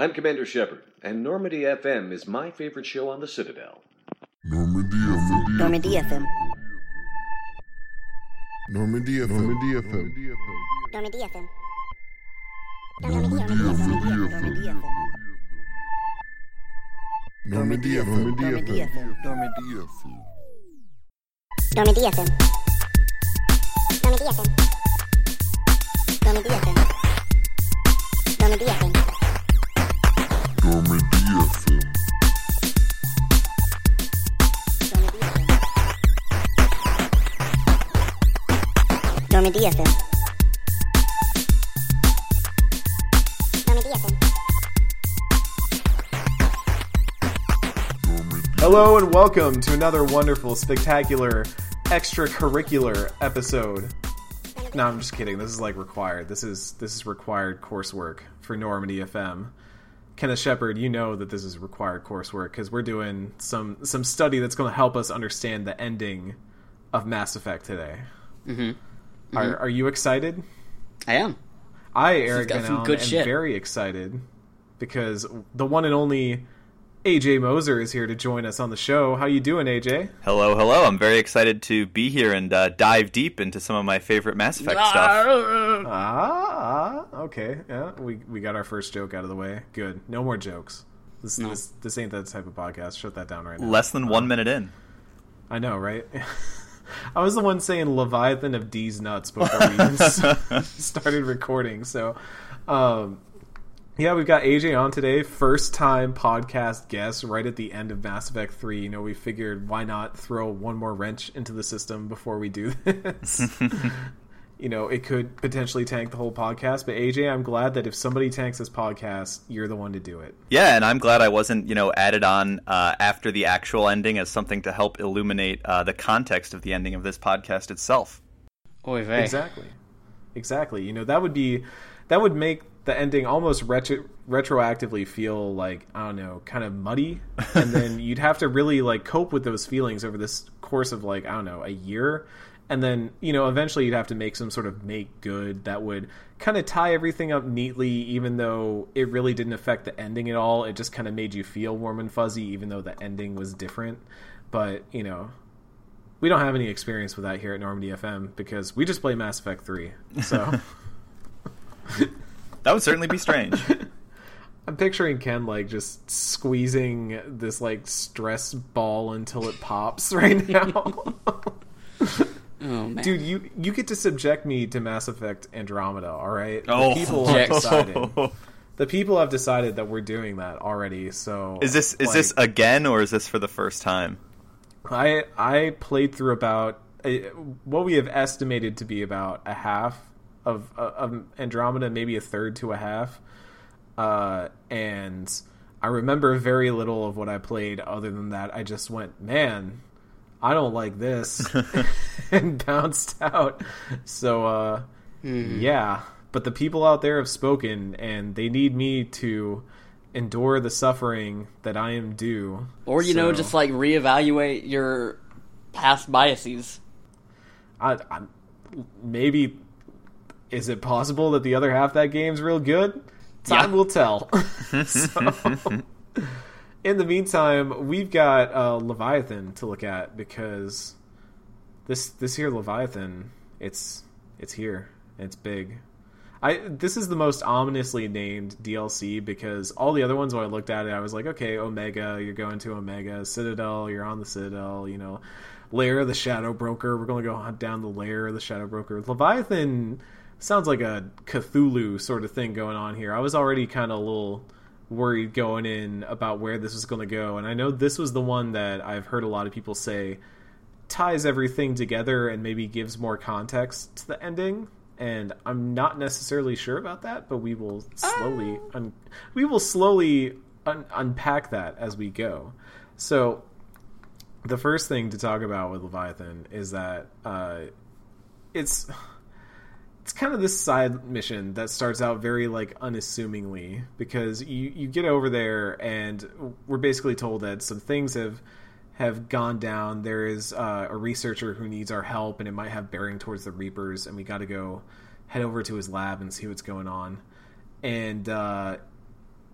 I'm Commander Shepard, and Normandy FM is my favorite show on the Citadel. Normandy FM. Normandy FM. Normandy FM. Normandy FM. Normandy FM. Normandy FM. Normandy FM. Normandy FM. Normandy FM. Normandy FM. Normandy FM. Normandy FM. Normandy FM. FM. FM. Hello and welcome to another wonderful, spectacular, extracurricular episode. No, I'm just kidding. This is like required. This is this is required coursework for Normandy FM. Kenneth Shepard, you know that this is required coursework because we're doing some some study that's going to help us understand the ending of Mass Effect today. Mm-hmm. Are Are you excited? I am. I, Eric got Van some Allen, good am shit. very excited because the one and only AJ Moser is here to join us on the show. How you doing, AJ? Hello, hello. I'm very excited to be here and uh, dive deep into some of my favorite Mass Effect stuff. Ah, ah, okay. Yeah, we we got our first joke out of the way. Good. No more jokes. This No. this, this ain't that type of podcast. Shut that down right now. Less than one minute in. I know, right? I was the one saying Leviathan of D's nuts before we even started recording. So, um, yeah, we've got AJ on today, first time podcast guest right at the end of Mass Effect 3. You know, we figured why not throw one more wrench into the system before we do this. you know, it could potentially tank the whole podcast, but AJ, I'm glad that if somebody tanks this podcast, you're the one to do it. Yeah, and I'm glad I wasn't, you know, added on uh, after the actual ending as something to help illuminate uh, the context of the ending of this podcast itself. Oy vey. Exactly. Exactly. You know, that would be that would make the ending almost retro- retroactively feel like I don't know, kind of muddy, and then you'd have to really like cope with those feelings over this course of like I don't know a year, and then you know eventually you'd have to make some sort of make good that would kind of tie everything up neatly, even though it really didn't affect the ending at all. It just kind of made you feel warm and fuzzy, even though the ending was different. But you know, we don't have any experience with that here at Normandy FM because we just play Mass Effect 3. So That would certainly be strange. I'm picturing Ken like just squeezing this like stress ball until it pops right now. Oh man. Dude, you you get to subject me to Mass Effect Andromeda, all right? The Oh. people have decided. The people have decided that we're doing that already. So Is this is like, this again or is this for the first time? I I played through about uh, what we have estimated to be about a half of of Andromeda, maybe a third to a half, uh, and I remember very little of what I played. Other than that, I just went, man, I don't like this, and bounced out. So uh, yeah, but the people out there have spoken, and they need me to endure the suffering that I am due. or you know, just like reevaluate your past biases. I, I maybe is it possible that the other half of that game's real good? Time Yeah. will tell. so, in the meantime, we've got uh, Leviathan to look at because this this here Leviathan, it's it's here. It's big. I this is the most ominously named DLC because all the other ones when I looked at it, I was like, okay, Omega, you're going to Omega, Citadel, you're on the Citadel, you know, Lair of the Shadow Broker, we're gonna go hunt down the Lair of the Shadow Broker. Leviathan sounds like a Cthulhu sort of thing going on here. I was already kind of a little worried going in about where this was going to go, and I know this was the one that I've heard a lot of people say ties everything together and maybe gives more context to the ending. And I'm not necessarily sure about that, but we will slowly un- we will slowly un- unpack that as we go. So, the first thing to talk about with Leviathan is that uh, it's it's kind of this side mission that starts out very like unassumingly because you you get over there and we're basically told that some things have have gone down. There is uh, a researcher who needs our help, and it might have bearing towards the Reapers, and we got to go head over to his lab and see what's going on. And uh,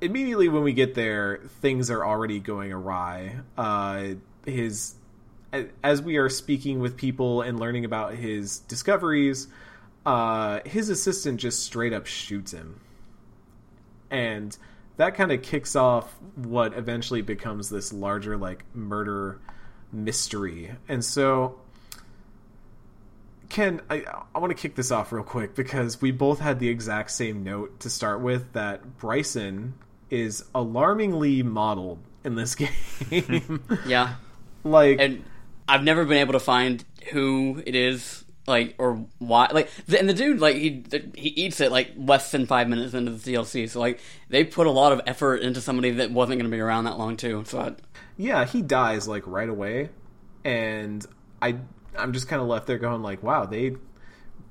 immediately when we get there, things are already going awry. Uh, his as we are speaking with people and learning about his discoveries, uh, his assistant just straight up shoots him, and that kind of kicks off what eventually becomes this larger like murder mystery. And so Ken, I, I want to kick this off real quick because we both had the exact same note to start with that Bryson is alarmingly modeled in this game. Yeah, like, and I've never been able to find who it is, like or why. Like, and the dude, like he he eats it like less than five minutes into the DLC. So like they put a lot of effort into somebody that wasn't going to be around that long too. So I, yeah, he dies like right away, and I I'm just kind of left there going like, wow, they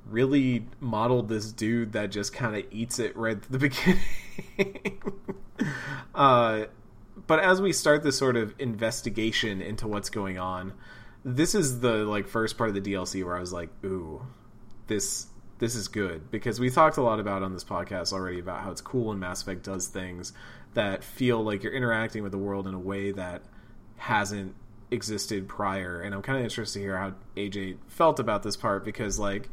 really modeled this dude that just kind of eats it right at the beginning. uh, but as we start this sort of investigation into what's going on, this is the like first part of the DLC where I was like, ooh, this this is good. Because we talked a lot about on this podcast already about how it's cool when Mass Effect does things that feel like you're interacting with the world in a way that hasn't existed prior. And i'm kind of interested to hear how aj felt about this part because like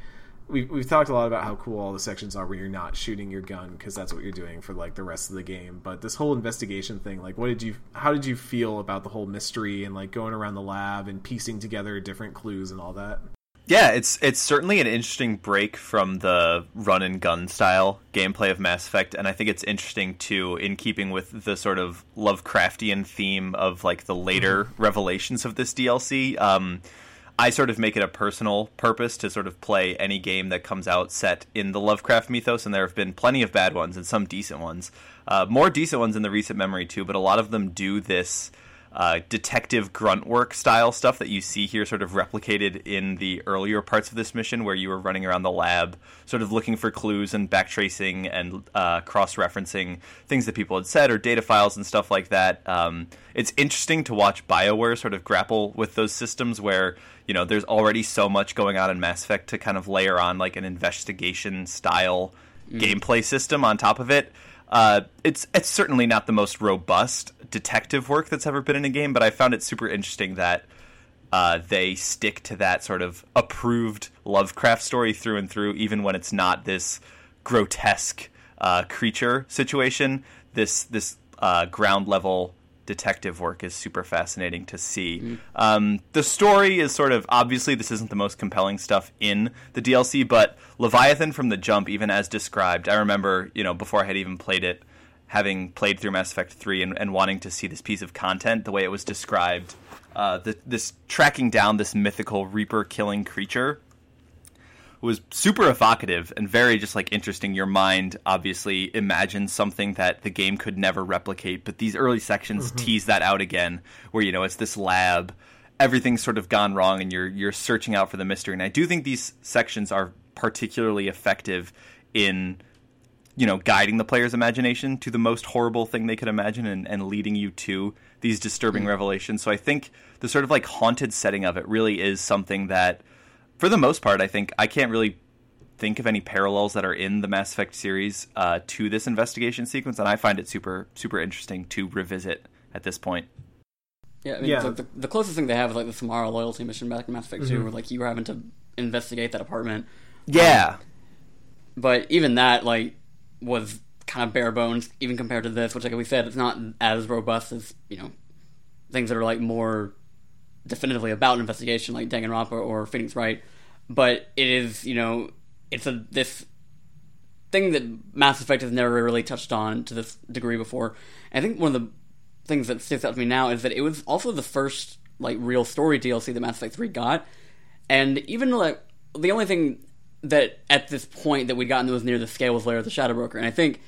we've, we've talked a lot about how cool all the sections are where you're not shooting your gun because that's what you're doing for like the rest of the game. But this whole investigation thing like what did you how did you feel about the whole mystery and like going around the lab and piecing together different clues and all that? Yeah, it's it's certainly an interesting break from the run and gun style gameplay of Mass Effect, and I think it's interesting too, in keeping with the sort of Lovecraftian theme of like the later revelations of this DLC. Um, I sort of make it a personal purpose to sort of play any game that comes out set in the Lovecraft mythos, and there have been plenty of bad ones and some decent ones. Uh, more decent ones in the recent memory too, but a lot of them do this uh, detective grunt work style stuff that you see here, sort of replicated in the earlier parts of this mission, where you were running around the lab, sort of looking for clues and backtracing and uh, cross referencing things that people had said or data files and stuff like that. Um, it's interesting to watch BioWare sort of grapple with those systems where you know there's already so much going on in Mass Effect to kind of layer on like an investigation style gameplay system on top of it. Uh, it's it's certainly not the most robust detective work that's ever been in a game, but I found it super interesting that uh, they stick to that sort of approved Lovecraft story through and through, even when it's not this grotesque uh, creature situation. This this uh, ground level detective work is super fascinating to see. Um, the story is sort of obviously this isn't the most compelling stuff in the DLC, but Leviathan from the jump, even as described, I remember you know before I had even played it, having played through Mass Effect three and, and wanting to see this piece of content, the way it was described, uh, the, this tracking down this mythical Reaper killing creature was super evocative and very just like interesting. Your mind obviously imagines something that the game could never replicate, but these early sections tease that out again, where you know it's this lab, everything's sort of gone wrong, and you're you're searching out for the mystery. And I do think these sections are particularly effective in you know guiding the player's imagination to the most horrible thing they could imagine and, and leading you to these disturbing revelations. So I think the sort of like haunted setting of it really is something that for the most part, I think I can't really think of any parallels that are in the Mass Effect series uh, to this investigation sequence, and I find it super super interesting to revisit at this point. Yeah, I mean, Yeah. The, the, the closest thing they have is like the Samara loyalty mission back in Mass Effect 2, Mhm. where like you were having to investigate that apartment. Yeah, But even that, like, was kind of bare bones, even compared to this, which, like we said, it's not as robust as, you know, things that are, like, more definitively about an investigation, like Danganronpa or Phoenix Wright. But it is, you know, it's a this thing that Mass Effect has never really touched on to this degree before. And I think one of the things that sticks out to me now is that it was also the first, like, real story DLC that Mass Effect 3 got. And even, like, the only thing that at this point that we'd gotten that was near the scale was Lair of the Shadow Broker. And I think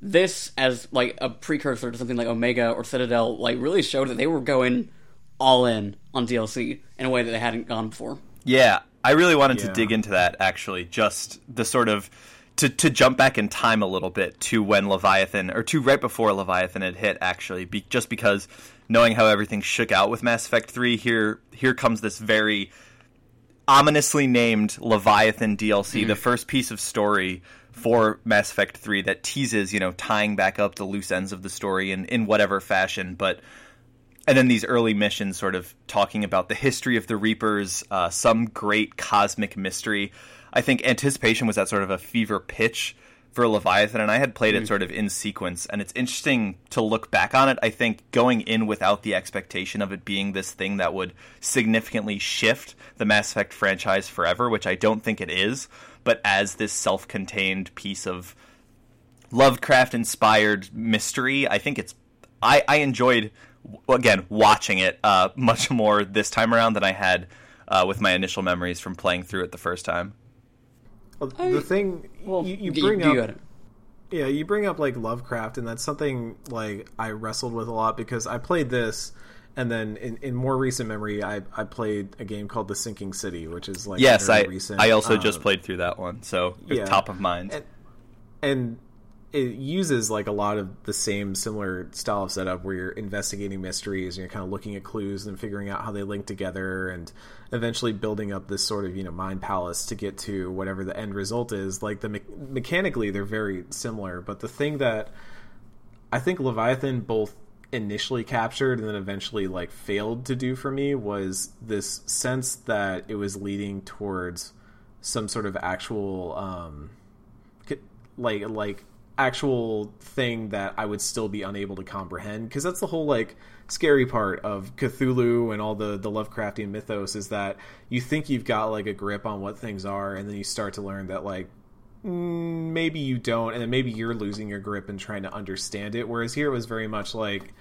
this, as like a precursor to something like Omega or Citadel, like really showed that they were going all in on DLC in a way that they hadn't gone before. yeah. I really wanted to dig into that actually. Just the sort of to to jump back in time a little bit to when Leviathan or to right before Leviathan had hit actually, be, just because knowing how everything shook out with Mass Effect three, here here comes this very ominously named Leviathan DLC, the first piece of story for Mass Effect 3 that teases, you know, tying back up the loose ends of the story in, in whatever fashion. But and then these early missions sort of talking about the history of the Reapers, uh, some great cosmic mystery. I think anticipation was at sort of a fever pitch for Leviathan, and I had played it sort of in sequence, and it's interesting to look back on it. I think going in without the expectation of it being this thing that would significantly shift the Mass Effect franchise forever, which I don't think it is, but as this self contained piece of Lovecraft inspired mystery, I think it's. I, I enjoyed, again, watching it uh, much more this time around than I had uh, with my initial memories from playing through it the first time. Well, the thing Well, you, you bring you up, yeah, you bring up like Lovecraft, and that's something like I wrestled with a lot because I played this, and then in, in more recent memory, I I played a game called The Sinking City, which is like Yes, very I recent. I also um, just played through that one, so yeah. top of mind. And- and it uses like a lot of the same similar style of setup where you're investigating mysteries and you're kind of looking at clues and figuring out how they link together and eventually building up this sort of you know mind palace to get to whatever the end result is. Like the me- mechanically they're very similar but the thing that i think leviathan both initially captured and then eventually like failed to do for me was this sense that it was leading towards some sort of actual um like like actual thing that I would still be unable to comprehend because that's the whole like scary part of Cthulhu and all the the Lovecraftian mythos is that you think you've got like a grip on what things are and then you start to learn that like mm, maybe you don't and then maybe you're losing your grip and trying to understand it. Whereas here it was very much like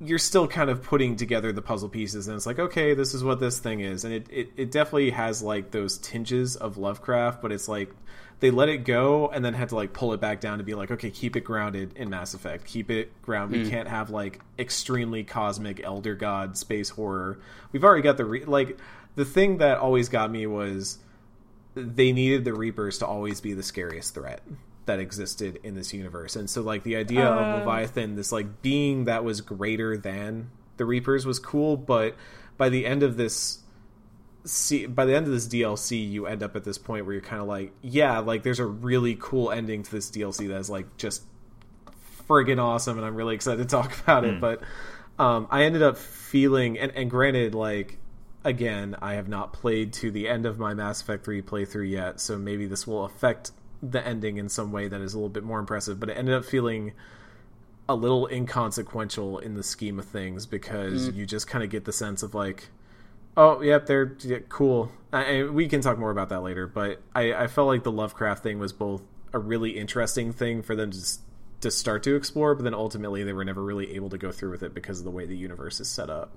you're still kind of putting together the puzzle pieces and it's like okay this is what this thing is and it, it, it definitely has like those tinges of lovecraft but it's like they let it go and then had to like pull it back down to be like okay keep it grounded in mass effect. Keep it ground we mm. can't have like extremely cosmic elder god space horror. We've already got the re- like the thing that always got me was they needed the reapers to always be the scariest threat that existed in this universe. And so like the idea of oh. leviathan this like being that was greater than the reapers was cool but by the end of this see by the end of this DLC you end up at this point where you're kind of like yeah like there's a really cool ending to this DLC that's like just friggin' awesome and I'm really excited to talk about it but um I ended up feeling and, and granted like again I have not played to the end of my Mass Effect 3 playthrough yet so maybe this will affect the ending in some way that is a little bit more impressive but it ended up feeling a little inconsequential in the scheme of things because you just kind of get the sense of like Oh, yep, they're yeah, cool. I, I- we can talk more about that later, but I, I felt like the Lovecraft thing was both a really interesting thing for them to to start to explore, but then ultimately they were never really able to go through with it because of the way the universe is set up.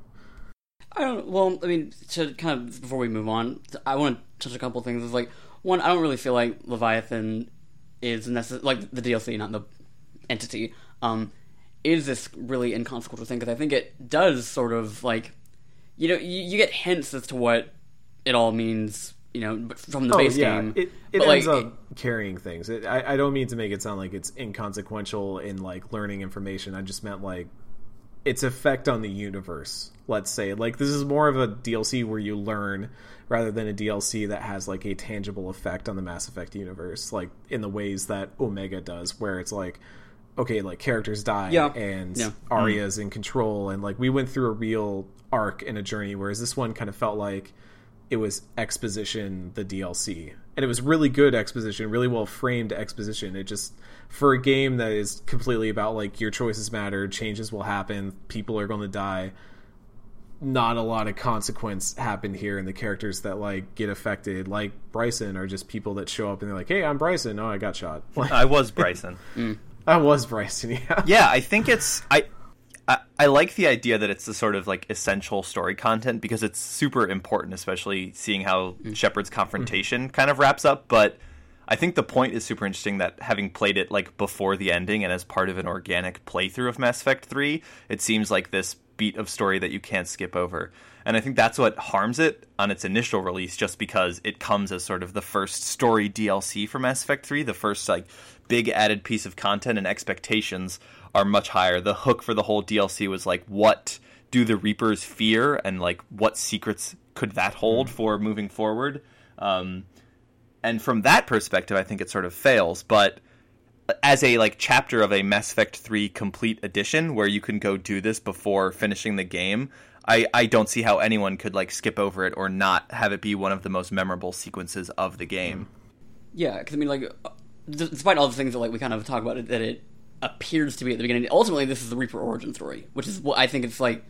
I don't. Well, I mean, to kind of before we move on, I want to touch a couple things. It's like one, I don't really feel like Leviathan is necessary. Like the DLC, not the entity. Um, is this really inconsequential thing? Because I think it does sort of like, you know, you, you get hints as to what it all means. You know, from the oh, base game. Oh, it, it But, ends like, up carrying things. It, I, I don't mean to make it sound like it's inconsequential in like learning information. I just meant like its effect on the universe. Let's say like this is more of a DLC where you learn rather than a DLC that has like a tangible effect on the Mass Effect universe, like in the ways that Omega does, where it's like okay, like characters die Yeah. and Yeah. Aria's in control, and like we went through a real arc in a journey, whereas this one kind of felt like it was exposition the DLC. And it was really good exposition, really well framed exposition. It just for a game that is completely about like your choices matter, changes will happen, people are going to die. Not a lot of consequence happened here, and the characters that like get affected, like Bryson, are just people that show up and they're like, "Hey, I'm Bryson. Oh, I got shot." Like, I was Bryson. Mm. I was Bryson. Yeah. yeah, I think it's I, I I like the idea that it's the sort of like essential story content because it's super important, especially seeing how mm. Shepard's confrontation kind of wraps up. But I think the point is super interesting that having played it like before the ending and as part of an organic playthrough of Mass Effect Three, it seems like this beat of story that you can't skip over. And I think that's what harms it on its initial release, just because it comes as sort of the first story DLC for Mass Effect 3, the first like big added piece of content and expectations are much higher. The hook for the whole DLC was like what do the Reapers fear and like what secrets could that hold for moving forward? Um, and from that perspective, I think it sort of fails. But as a like chapter of a Mass Effect 3 complete edition where you can go do this before finishing the game, I, I don't see how anyone could like skip over it or not have it be one of the most memorable sequences of the game. Yeah, because I mean, like, uh, despite all the things that like we kind of talk about it, that it appears to be at the beginning. Ultimately, this is the Reaper origin story, which is what I think it's like.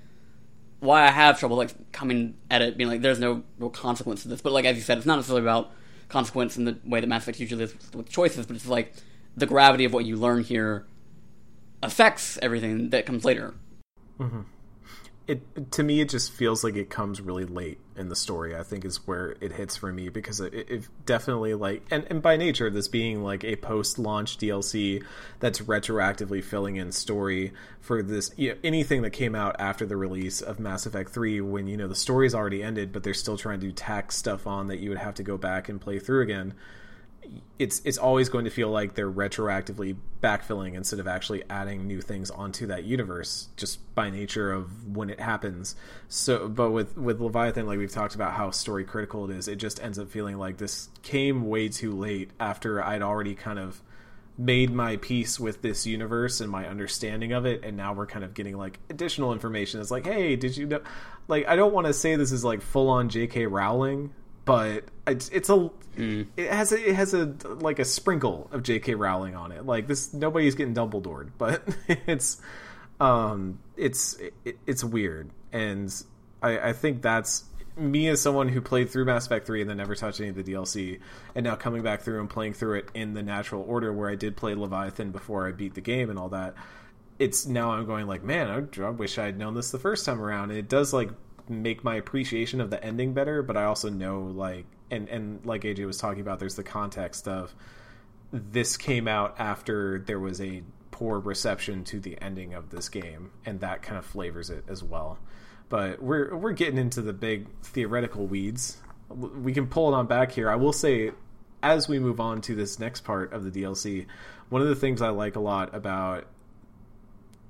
Why I have trouble like coming at it, being like, there's no real consequence to this. But like as you said, it's not necessarily about consequence in the way that Mass Effect usually is with choices, but it's like the gravity of what you learn here affects everything that comes later. Mm-hmm. it to me it just feels like it comes really late in the story i think is where it hits for me because it, it definitely like and, and by nature this being like a post-launch dlc that's retroactively filling in story for this you know, anything that came out after the release of mass effect 3 when you know the story's already ended but they're still trying to tack stuff on that you would have to go back and play through again it's it's always going to feel like they're retroactively backfilling instead of actually adding new things onto that universe just by nature of when it happens. So but with with leviathan like we've talked about how story critical it is it just ends up feeling like this came way too late after i'd already kind of made my peace with this universe and my understanding of it. And now we're kind of getting like additional information. It's like hey did you know like i don't want to say this is like full on jk rowling but it's, it's a it has a, it has a like a sprinkle of J.K. Rowling on it. Like this, nobody's getting Dumbledore, but it's um it's it, it's weird, and I, I think that's me as someone who played through Mass Effect 3 and then never touched any of the DLC, and now coming back through and playing through it in the natural order where I did play Leviathan before I beat the game and all that. It's now I'm going like, man, I, I wish I had known this the first time around. And it does like make my appreciation of the ending better, but I also know like and and like AJ was talking about, there's the context of this came out after there was a poor reception to the ending of this game, and that kind of flavors it as well. But we're we're getting into the big theoretical weeds. We can pull it on back here. I will say, as we move on to this next part of the DLC, one of the things I like a lot about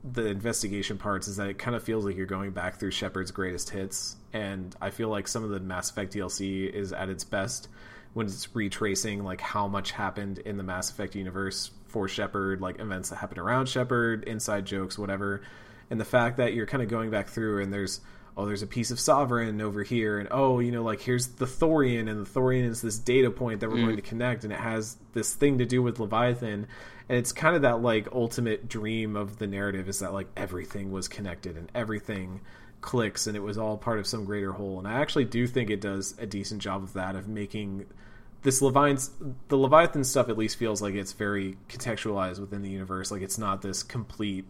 the investigation parts is that it kind of feels like you're going back through Shepard's greatest hits, and I feel like some of the Mass Effect DLC is at its best when it's retracing like how much happened in the Mass Effect universe for Shepard, like events that happened around Shepard, inside jokes, whatever, and the fact that you're kind of going back through and there's oh there's a piece of sovereign over here and oh you know like here's the thorian and the thorian is this data point that we're mm. going to connect and it has this thing to do with leviathan and it's kind of that like ultimate dream of the narrative is that like everything was connected and everything clicks and it was all part of some greater whole. And i actually do think it does a decent job of that of making this leviathan the leviathan stuff at least feels like it's very contextualized within the universe. Like it's not this complete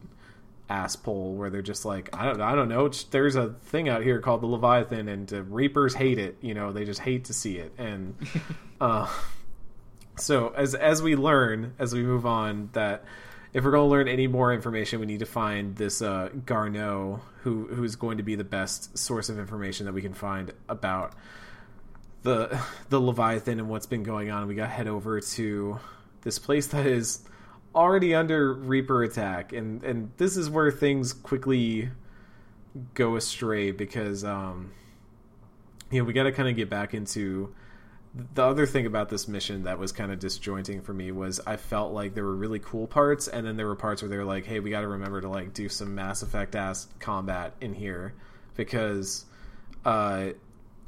ass pull where they're just like I don't I don't know. It's, there's a thing out here called the Leviathan and uh, Reapers hate it. You know they just hate to see it. And uh so as as we learn as we move on that if we're going to learn any more information we need to find this uh Garneau who who's going to be the best source of information that we can find about the the Leviathan and what's been going on. We got to head over to this place that is already under Reaper attack, and and this is where things quickly go astray because um, you know we got to kind of get back into the other thing about this mission that was kind of disjointing for me was I felt like there were really cool parts, and then there were parts where they were like, "Hey, we got to remember to like do some Mass Effect ass combat in here," because uh,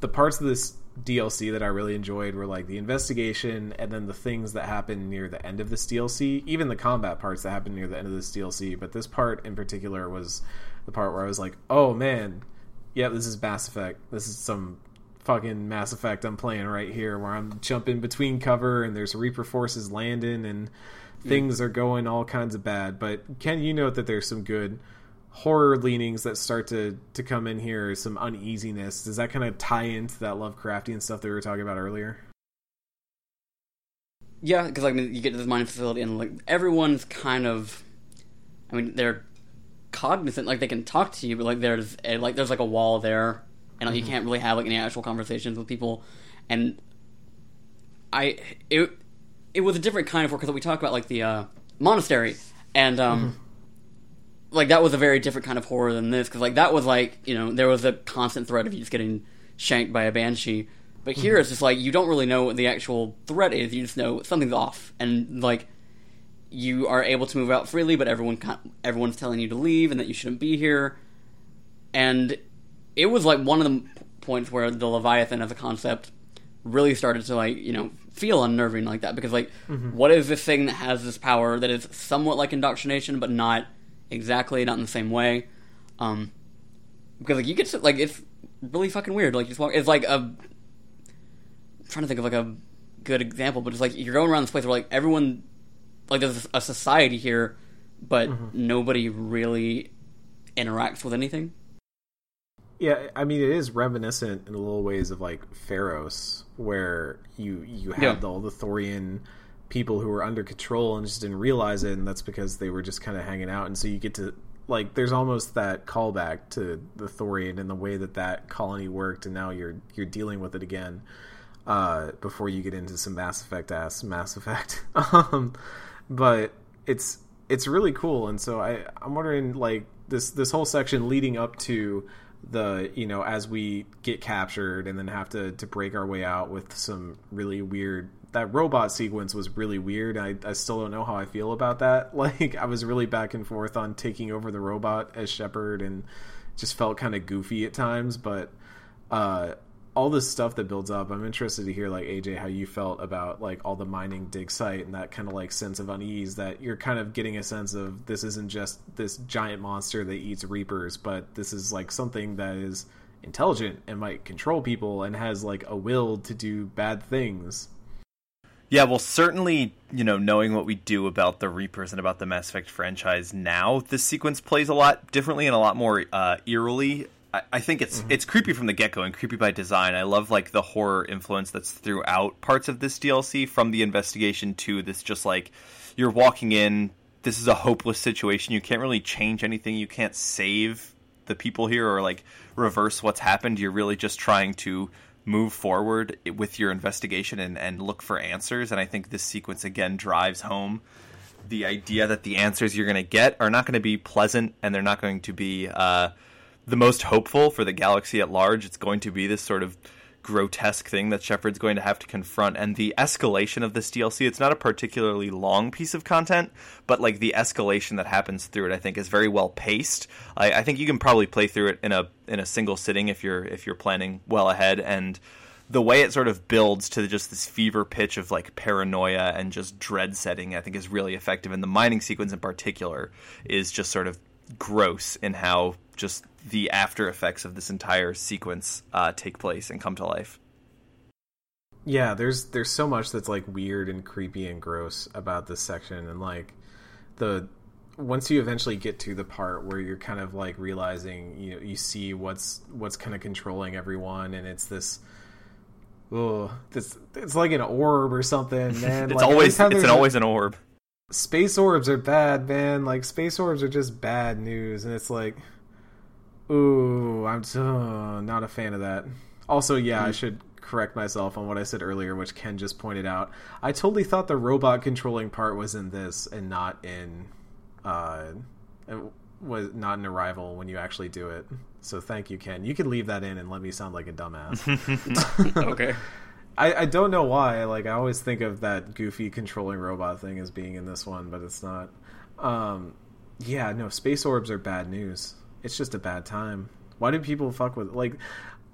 the parts of this DLC that I really enjoyed were like the investigation and then the things that happen near the end of this DLC, even the combat parts that happen near the end of this DLC. But this part in particular was the part where I was like, oh man, yeah, this is Mass Effect. This is some fucking Mass Effect I'm playing right here where I'm jumping between cover and there's Reaper forces landing and mm. things are going all kinds of bad. But Ken, you note that there's some good horror leanings that start to to come in here some uneasiness. Does that kind of tie into that lovecraftian stuff that we were talking about earlier? Yeah, because like I mean, you get to this mining facility and like everyone's kind of, I mean, they're cognizant, like they can talk to you, but like there's a, like there's like a wall there, and like you can't really have like any actual conversations with people, and I it it was a different kind of work because we talked about like the uh, monastery, and um. Like that was a very different kind of horror than this because like that was like you know there was a constant threat of you just getting shanked by a banshee, But here it's just like you don't really know what the actual threat is. You just know something's off, and like you are able to move out freely, but everyone everyone's telling you to leave and that you shouldn't be here. And it was like one of the points where the Leviathan as a concept really started to like you know feel unnerving like that. Because like what is this thing that has this power that is somewhat like indoctrination but not exactly not in the same way? Um because like you get to, like it's really fucking weird. Like you just walk it's like a I'm trying to think of like a good example but it's like you're going around this place where like everyone like there's a society here but nobody really interacts with anything Yeah, I mean it is reminiscent in a little ways of like Feros, where you you had Yeah. all the Thorian people who were under control and just didn't realize it, and that's because they were just kind of hanging out, and so you get to like there's almost that callback to the Thorian and the way that that colony worked, and now you're you're dealing with it again uh, before you get into some Mass Effect ass Mass Effect. um, but it's it's really cool, and so I I'm wondering like this this whole section leading up to the you know as we get captured and then have to to break our way out with some really weird that robot sequence was really weird. I, I still don't know how i feel about that. Like i was really back and forth on taking over the robot as shepard and just felt kind of goofy at times but uh all this stuff that builds up i'm interested to hear like aj how you felt about like all the mining dig site and that kind of like sense of unease that you're kind of getting a sense of this isn't just this giant monster that eats reapers but this is like something that is intelligent and might control people and has like a will to do bad things Yeah, well, certainly, you know, knowing what we do about the Reapers and about the Mass Effect franchise now, this sequence plays a lot differently and a lot more uh, eerily. I, I think it's it's creepy from the get go and creepy by design. I love like the horror influence that's throughout parts of this DLC, from the investigation to this just like you're walking in. This is a hopeless situation. You can't really change anything. You can't save the people here or like reverse what's happened. You're really just trying to move forward with your investigation and, and look for answers. And I think this sequence again drives home the idea that the answers you're going to get are not going to be pleasant and they're not going to be uh, the most hopeful for the galaxy at large. It's going to be this sort of grotesque thing that Shepard's going to have to confront. And the escalation of this DLC, it's not a particularly long piece of content, but like the escalation that happens through it, I think is very well paced. I, I think you can probably play through it in a in a single sitting if you're if you're planning well ahead and the way it sort of builds to just this fever pitch of like paranoia and just dread setting, I think is really effective. And the mining sequence in particular is just sort of gross in how just the after effects of this entire sequence uh, take place and come to life. yeah there's there's so much that's like weird and creepy and gross about this section and like the once you eventually get to the part where you're kind of like realizing you know you see what's what's kind of controlling everyone and it's this oh this it's like an orb or something man It's Like, always it's an always an orb. space orbs are bad, man. Like space orbs are just bad news, and it's like, ooh, I'm so not a fan of that. Also, yeah, I should correct myself on what I said earlier, which Ken just pointed out. I totally thought the robot controlling part was in this and not in, uh, it was not in Arrival when you actually do it. So thank you, Ken. You can leave that in and let me sound like a dumbass. okay I, I don't know why. Like I always think of that goofy controlling robot thing as being in this one, but it's not. Um, yeah, no, space orbs are bad news. It's just a bad time. Why do people fuck with like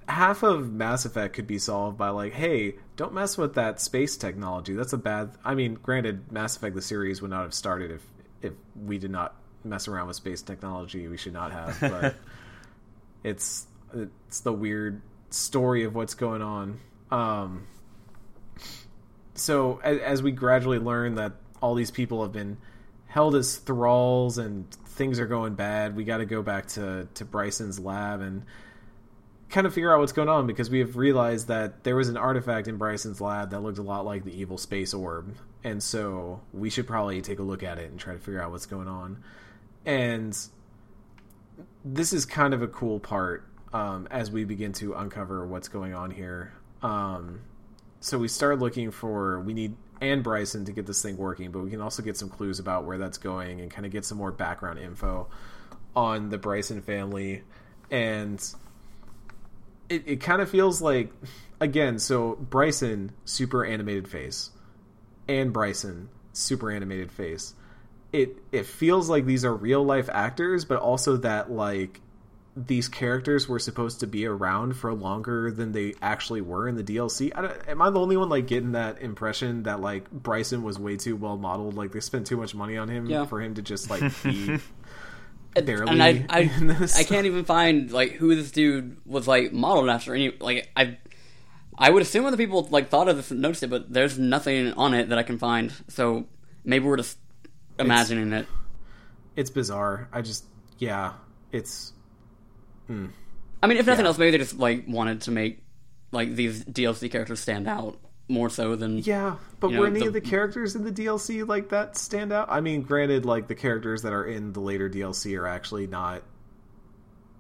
half of Mass Effect could be solved by like, hey, don't mess with that space technology. That's a bad. I mean, granted, Mass Effect the series would not have started if if we did not mess around with space technology. We should not have, but it's it's the weird story of what's going on. Um, so as, as we gradually learn that all these people have been held as thralls and things are going bad, we got to go back to to Bryson's lab and kind of figure out what's going on because we have realized that there was an artifact in Bryson's lab that looked a lot like the evil space orb, and so we should probably take a look at it and try to figure out what's going on. And this is kind of a cool part um, as we begin to uncover what's going on here. Um, so we start looking for we need and Bryson to get this thing working, but we can also get some clues about where that's going and kind of get some more background info on the Bryson family. And it, it kind of feels like again so bryson super animated face and bryson super animated face. It it feels like these are real life actors but also that like these characters were supposed to be around for longer than they actually were in the DLC. I don't, am I the only one like getting that impression that like Bryson was way too well modeled? Like they spent too much money on him Yeah. for him to just like be barely and I, I, in this. I can't even find like who this dude was like modeled after. Any like I, I would assume other people like thought of this and noticed it, but there's nothing on it that I can find. So maybe we're just imagining it. It's bizarre. I just yeah, it's I mean, if nothing Yeah. else, maybe they just like wanted to make like these DLC characters stand out more so than Yeah, but You know, were any the- of the characters in the DLC like that stand out? I mean, granted, like the characters that are in the later DLC are actually not.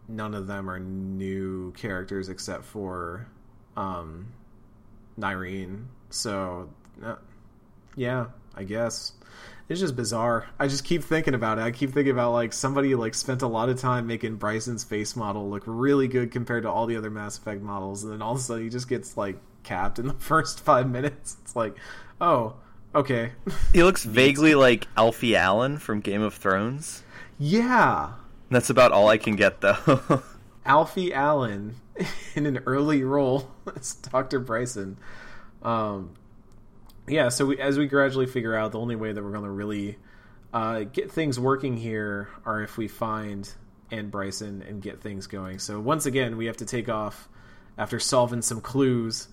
None of them are new characters except for, um, Nyreen. So, uh, yeah, I guess it's just bizarre. I just keep thinking about it. I keep thinking about like somebody like spent a lot of time making Bryson's face model look really good compared to all the other Mass Effect models, and then all of a sudden he just gets like capped in the first five minutes. It's like, oh, okay, He looks vaguely like Alfie Allen from Game of Thrones. yeah. That's about all I can get though. Alfie Allen in an early role as Dr. Bryson. Um, yeah, so we, as we gradually figure out, the only way that we're going to really uh, get things working here are if we find Ann Bryson and get things going. So once again, we have to take off after solving some clues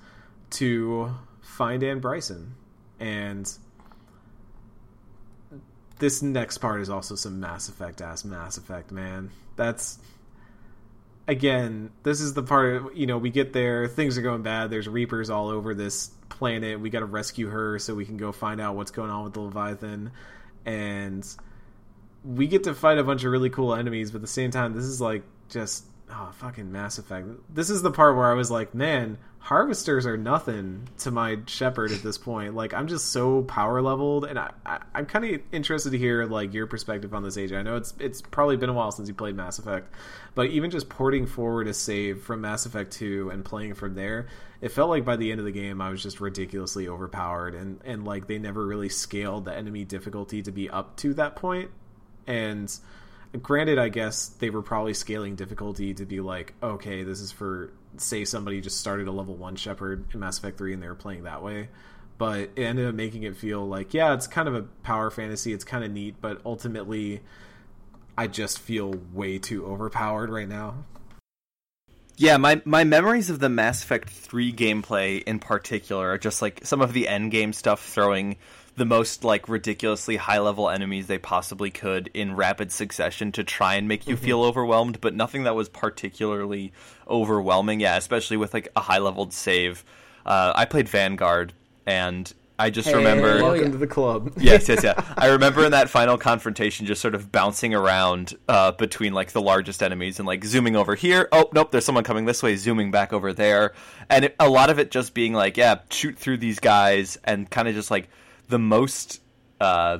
to find Ann Bryson. And this next part is also some Mass Effect ass Mass Effect, man. That's again, this is the part you know, we get there, things are going bad, there's reapers all over this planet. We got to rescue her so we can go find out what's going on with the Leviathan and we get to fight a bunch of really cool enemies, but at the same time this is like just oh fucking Mass Effect. This is the part where I was like, man, harvesters are nothing to my Shepard at this point. Like I'm just so power leveled, and I, I I'm kind of interested to hear like your perspective on this, AJ. I know it's it's probably been a while since you played Mass Effect, but even just porting forward a save from Mass Effect 2 and playing from there, it felt like by the end of the game I was just ridiculously overpowered, and and like they never really scaled the enemy difficulty to be up to that point, and granted i guess they were probably scaling difficulty to be like okay this is for say somebody just started a level 1 Shepard in mass effect 3 and they were playing that way. But it ended up making it feel like yeah it's kind of a power fantasy. It's kind of neat but ultimately i just feel way too overpowered right now. Yeah, my my memories of the Mass Effect 3 gameplay in particular are just like some of the end game stuff throwing the most like ridiculously high level enemies they possibly could in rapid succession to try and make you feel overwhelmed, but nothing that was particularly overwhelming. Yeah, especially with like a high leveled save. Uh, I played Vanguard and I just Hey, remember Oh, welcome yeah. to the club yes, yes, yeah. I remember in that final confrontation just sort of bouncing around uh, between like the largest enemies and like zooming over here. Oh, nope, there's someone coming this way, zooming back over there. And it, a lot of it just being like, yeah, shoot through these guys and kind of just like the most uh,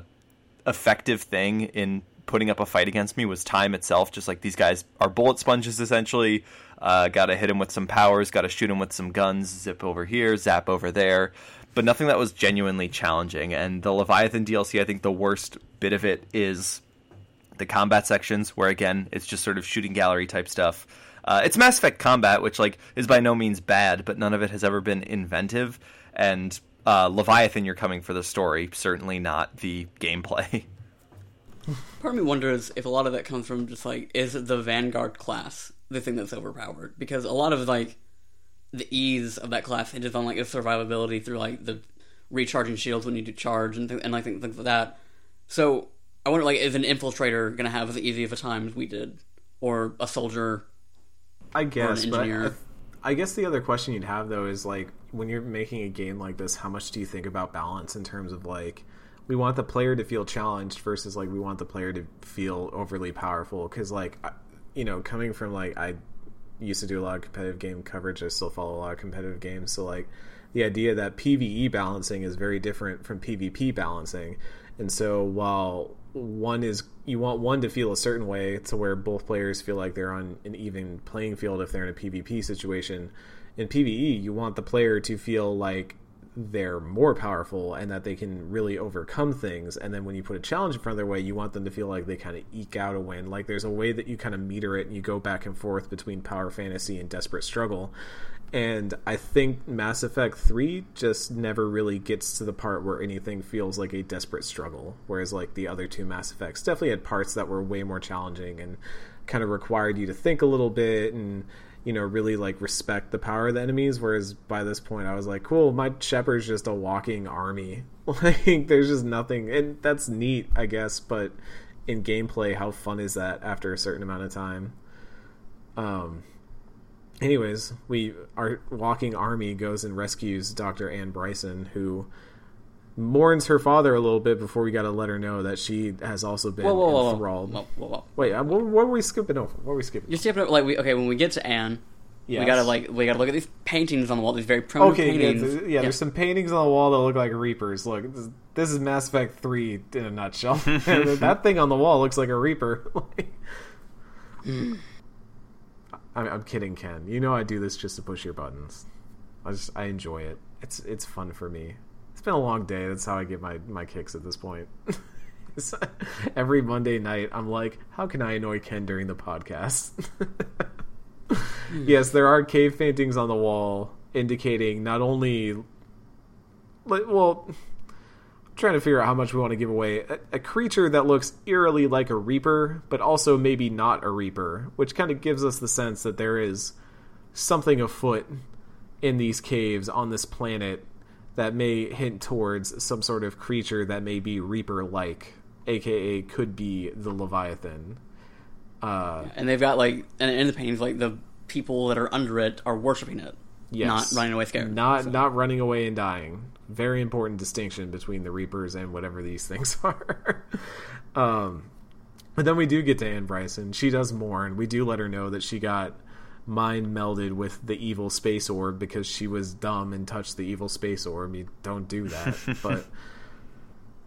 effective thing in putting up a fight against me was time itself. Just like these guys are bullet sponges essentially. Uh, got to hit him with some powers. Got to shoot him with some guns. Zip over here, zap over there. But nothing that was genuinely challenging. And the Leviathan DLC, I think the worst bit of it is the combat sections, where again it's just sort of shooting gallery type stuff. Uh, it's Mass Effect combat, which like is by no means bad, but none of it has ever been inventive. And uh, Leviathan, you're coming for the story, certainly not the gameplay. Part of me wonders if a lot of that comes from just like is the Vanguard class the thing that's overpowered because a lot of like the ease of that class hinges on like its survivability through like the recharging shields when you do charge and th- and like things like that. So I wonder like is an infiltrator gonna have as easy of a time as we did, or a soldier? I guess, but engineer. I, I guess the other question you'd have though is like when you're making a game like this, how much do you think about balance in terms of like we want the player to feel challenged versus like we want the player to feel overly powerful? Because like you know, coming from like I used to do a lot of competitive game coverage, I still follow a lot of competitive games, so like the idea that PVE balancing is very different from PvP balancing. And so while one is you want one to feel a certain way to where both players feel like they're on an even playing field if they're in a PvP situation. In PvE, you want the player to feel like they're more powerful and that they can really overcome things. And then when you put a challenge in front of their way, you want them to feel like they kind of eke out a win. Like there's a way that you kind of meter it and you go back and forth between power fantasy and desperate struggle. And I think Mass Effect 3 just never really gets to the part where anything feels like a desperate struggle. Whereas, like, the other two Mass Effects definitely had parts that were way more challenging and kind of required you to think a little bit and, you know, really, like, respect the power of the enemies. Whereas by this point, I was like, cool, my Shepard's just a walking army. Like, there's just nothing. And that's neat, I guess, but in gameplay, how fun is that after a certain amount of time? Um, anyways, we our walking army goes and rescues Dr. Ann Bryson, who mourns her father a little bit before we got to let her know that she has also been Whoa, whoa, whoa, enthralled. whoa, whoa, whoa. Wait, uh, what, what were we skipping over? What were we skipping? You're skipping over, like we okay when we get to Ann, Yes. we gotta like we gotta look at these paintings on the wall. These very primitive Okay, yeah, paintings. th- yeah, there's some paintings on the wall that look like Reapers. Look, this, this is Mass Effect 3 in a nutshell. that thing on the wall looks like a Reaper. I'm, I'm kidding, Ken. You know I do this just to push your buttons. I just I enjoy it. It's it's fun for me. Been a long day. That's how I get my my kicks at this point. Every Monday night, I'm like, how can I annoy Ken during the podcast? yes, there are cave paintings on the wall indicating not only, like, well, I'm trying to figure out how much we want to give away. A, a creature that looks eerily like a reaper, but also maybe not a reaper, which kind of gives us the sense that there is something afoot in these caves on this planet that may hint towards some sort of creature that may be reaper like, aka could be the Leviathan. Uh, and they've got like and in the paintings like the people that are under it are worshiping it, Yes. not running away scared. Not So- not running away and dying. Very important distinction between the Reapers and whatever these things are. um, but then we do get to Ann Bryson. She does mourn. We do let her know that she got mind melded with the evil space orb because she was dumb and touched the evil space orb. You don't do that. but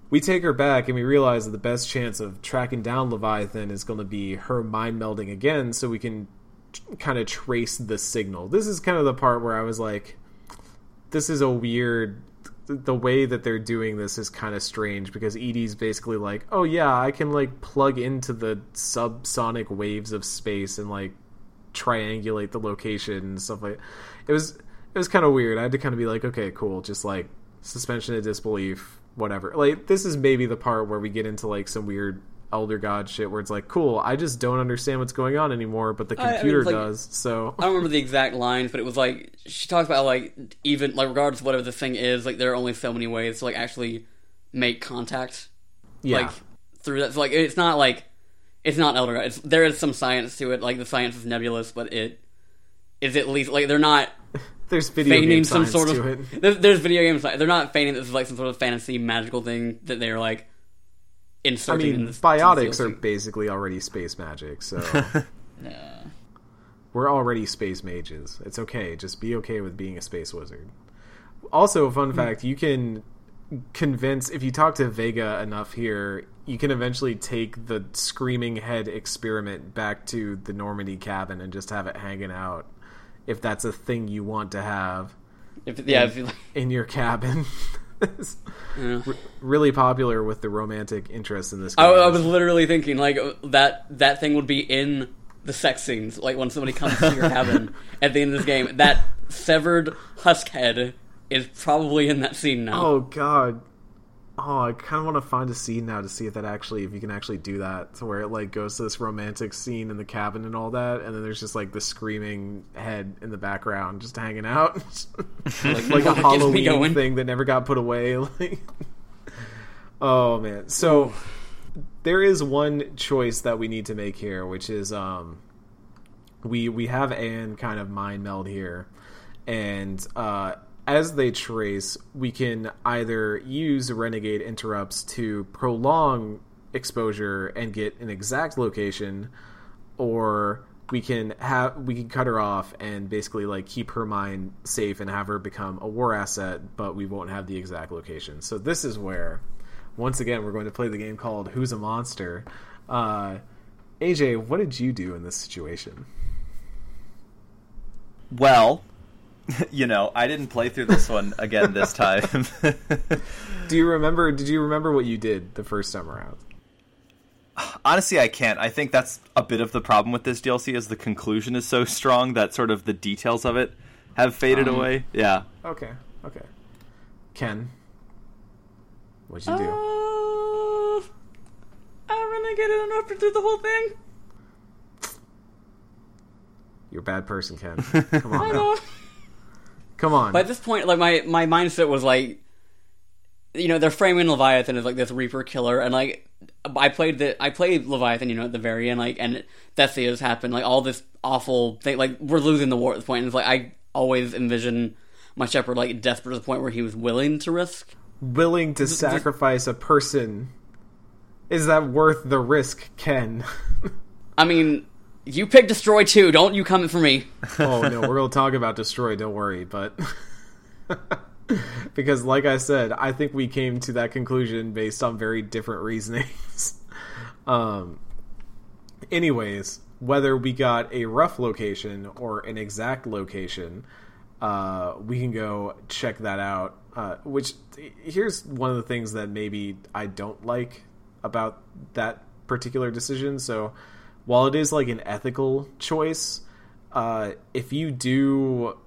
we take her back and we realize that the best chance of tracking down Leviathan is going to be her mind melding again so we can kind of trace the signal. This is kind of the part where I was like, this is a weird. The way that they're doing this is kind of strange because EDI's basically like, oh yeah, I can like plug into the subsonic waves of space and like triangulate the location and stuff like. It was it was kind of weird. I had to kind of be like, okay, cool, just like suspension of disbelief, whatever. Like this is maybe the part where we get into like some weird elder god shit where it's like, cool, I just don't understand what's going on anymore, but the I- I mean, computer like- does. So I don't remember the exact lines, but it was like she talks about like even like regardless of whatever the thing is, like there are only so many ways to like actually make contact. yeah, Like through that, so, like it's not like it's not Elder God. It's, there is some science to it. Like the science is nebulous, but it is at least like they're not there's video game feigning some science sort to of. it. There's, there's video games. They're not feigning this is like some sort of fantasy magical thing that they're like I inserting. in mean, this, biotics are basically already space magic, so Yeah. we're already space mages. It's okay. Just be okay with being a space wizard. Also, a Hmm. fun fact: you can convince if you talk to Vega enough here, you can eventually take the screaming head experiment back to the Normandy cabin and just have it hanging out. If that's a thing you want to have If, yeah. If you, like, in your cabin. Yeah. r- really popular with the romantic interest in this game. I, I was literally thinking like that that thing would be in the sex scenes. Like when somebody comes to your cabin at the end of this game, that severed husk head is probably in that scene now. Oh god. Oh, I kind of want to find a scene now to see if that actually, if you can actually do that, to where it like goes to this romantic scene in the cabin and all that, and then there's just like the screaming head in the background just hanging out, like, like a Halloween thing that never got put away. Like, oh man, so there is one choice that we need to make here, which is um, we we have Ann kind of mind meld here, and uh, as they trace, we can either use renegade interrupts to prolong exposure and get an exact location, or we can have we can cut her off and basically like keep her mind safe and have her become a war asset, but we won't have the exact location. So this is where once again, we're going to play the game called Who's a Monster. Uh, AJ, what did you do in this situation? Well, you know, I didn't play through this one again this time. Do you remember? Did you remember what you did the first time around? Honestly, I can't. I think that's a bit of the problem with this DLC is the conclusion is so strong that sort of the details of it have faded Um, away. Yeah. Okay, okay. Ken, what'd you do? Uh, I'm gonna get it enough to do the whole thing. You're a bad person, Ken. Come on, I know. Come on. But at this point, like my my mindset was like, you know, they're framing Leviathan as like this Reaper killer, and like I played the I played Leviathan, you know, at the very end, like, and Thessia happened, like all this awful thing, like we're losing the war at this point, and it's like I always envision my Shepard like desperate to the point where he was willing to risk. Willing to sacrifice a person. Is that worth the risk, Ken? I mean, you pick destroy too. Don't you come for me? oh no, we're gonna talk about destroy. Don't worry, but because, like I said, I think we came to that conclusion based on very different reasonings. um. Anyways, whether we got a rough location or an exact location, uh, we can go check that out. Uh, which here's one of the things that maybe I don't like about that particular decision. So while it is like an ethical choice, uh, if you do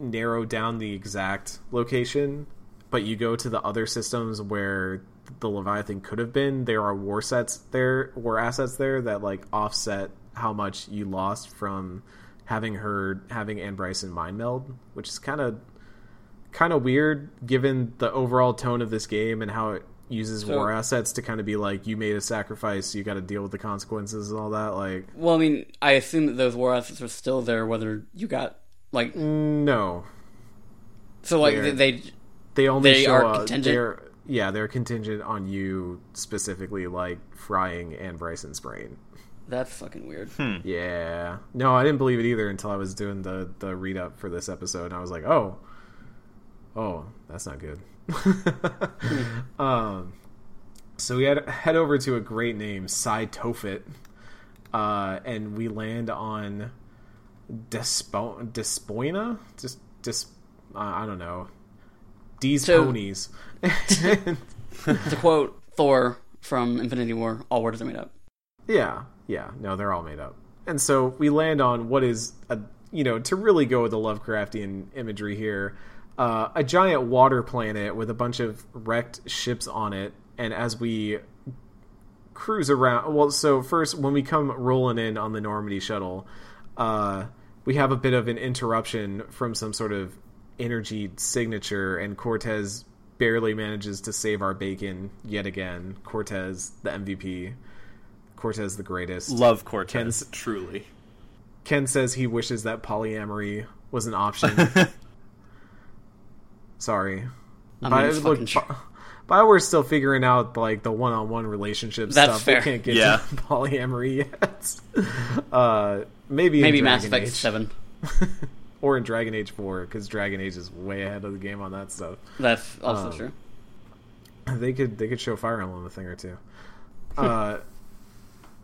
narrow down the exact location, but you go to the other systems where the Leviathan could have been, there are war sets there, war assets there that like offset how much you lost from having her having Ann Bryson mind meld, which is kind of kind of weird given the overall tone of this game and how it uses So- war assets to kind of be like you made a sacrifice, you got to deal with the consequences and all that. Like Well, I mean, I assume that those war assets are still there, whether you got like no, so like They're- they. they only They show are up- contingent? They're, yeah, they're contingent on you specifically, like frying Ann Bryson's brain. That's fucking weird. Hmm. Yeah, no, I didn't believe it either until I was doing the the read up for this episode, and I was like, oh, oh, that's not good. um, so we had head over to a great name, Cy Tofit, uh, and we land on Despo- Despoina, just Des, uh, I don't know, these So- ponies. to quote Thor from Infinity War, all words are made up. Yeah, yeah, no, they're all made up. And so we land on what is a you know to really go with the Lovecraftian imagery here, uh, a giant water planet with a bunch of wrecked ships on it. And as we cruise around, well, so first when we come rolling in on the Normandy shuttle, uh, we have a bit of an interruption from some sort of energy signature, and Cortez barely manages to save our bacon yet again. Cortez, the MVP. Cortez the greatest. Love Cortez, truly. Ken says he wishes that polyamory was an option. Sorry. I mean, Bi- it's look, fucking Bioware's still figuring out like the one-on-one relationship That's stuff. fair. They can't get Yeah. to polyamory yet. uh, maybe in Maybe Mass Effect Age. Seven. or in Dragon Age Four because Dragon Age is way ahead of the game on that stuff. That's also Um, true. They could they could show Fire Emblem a thing or two. Uh,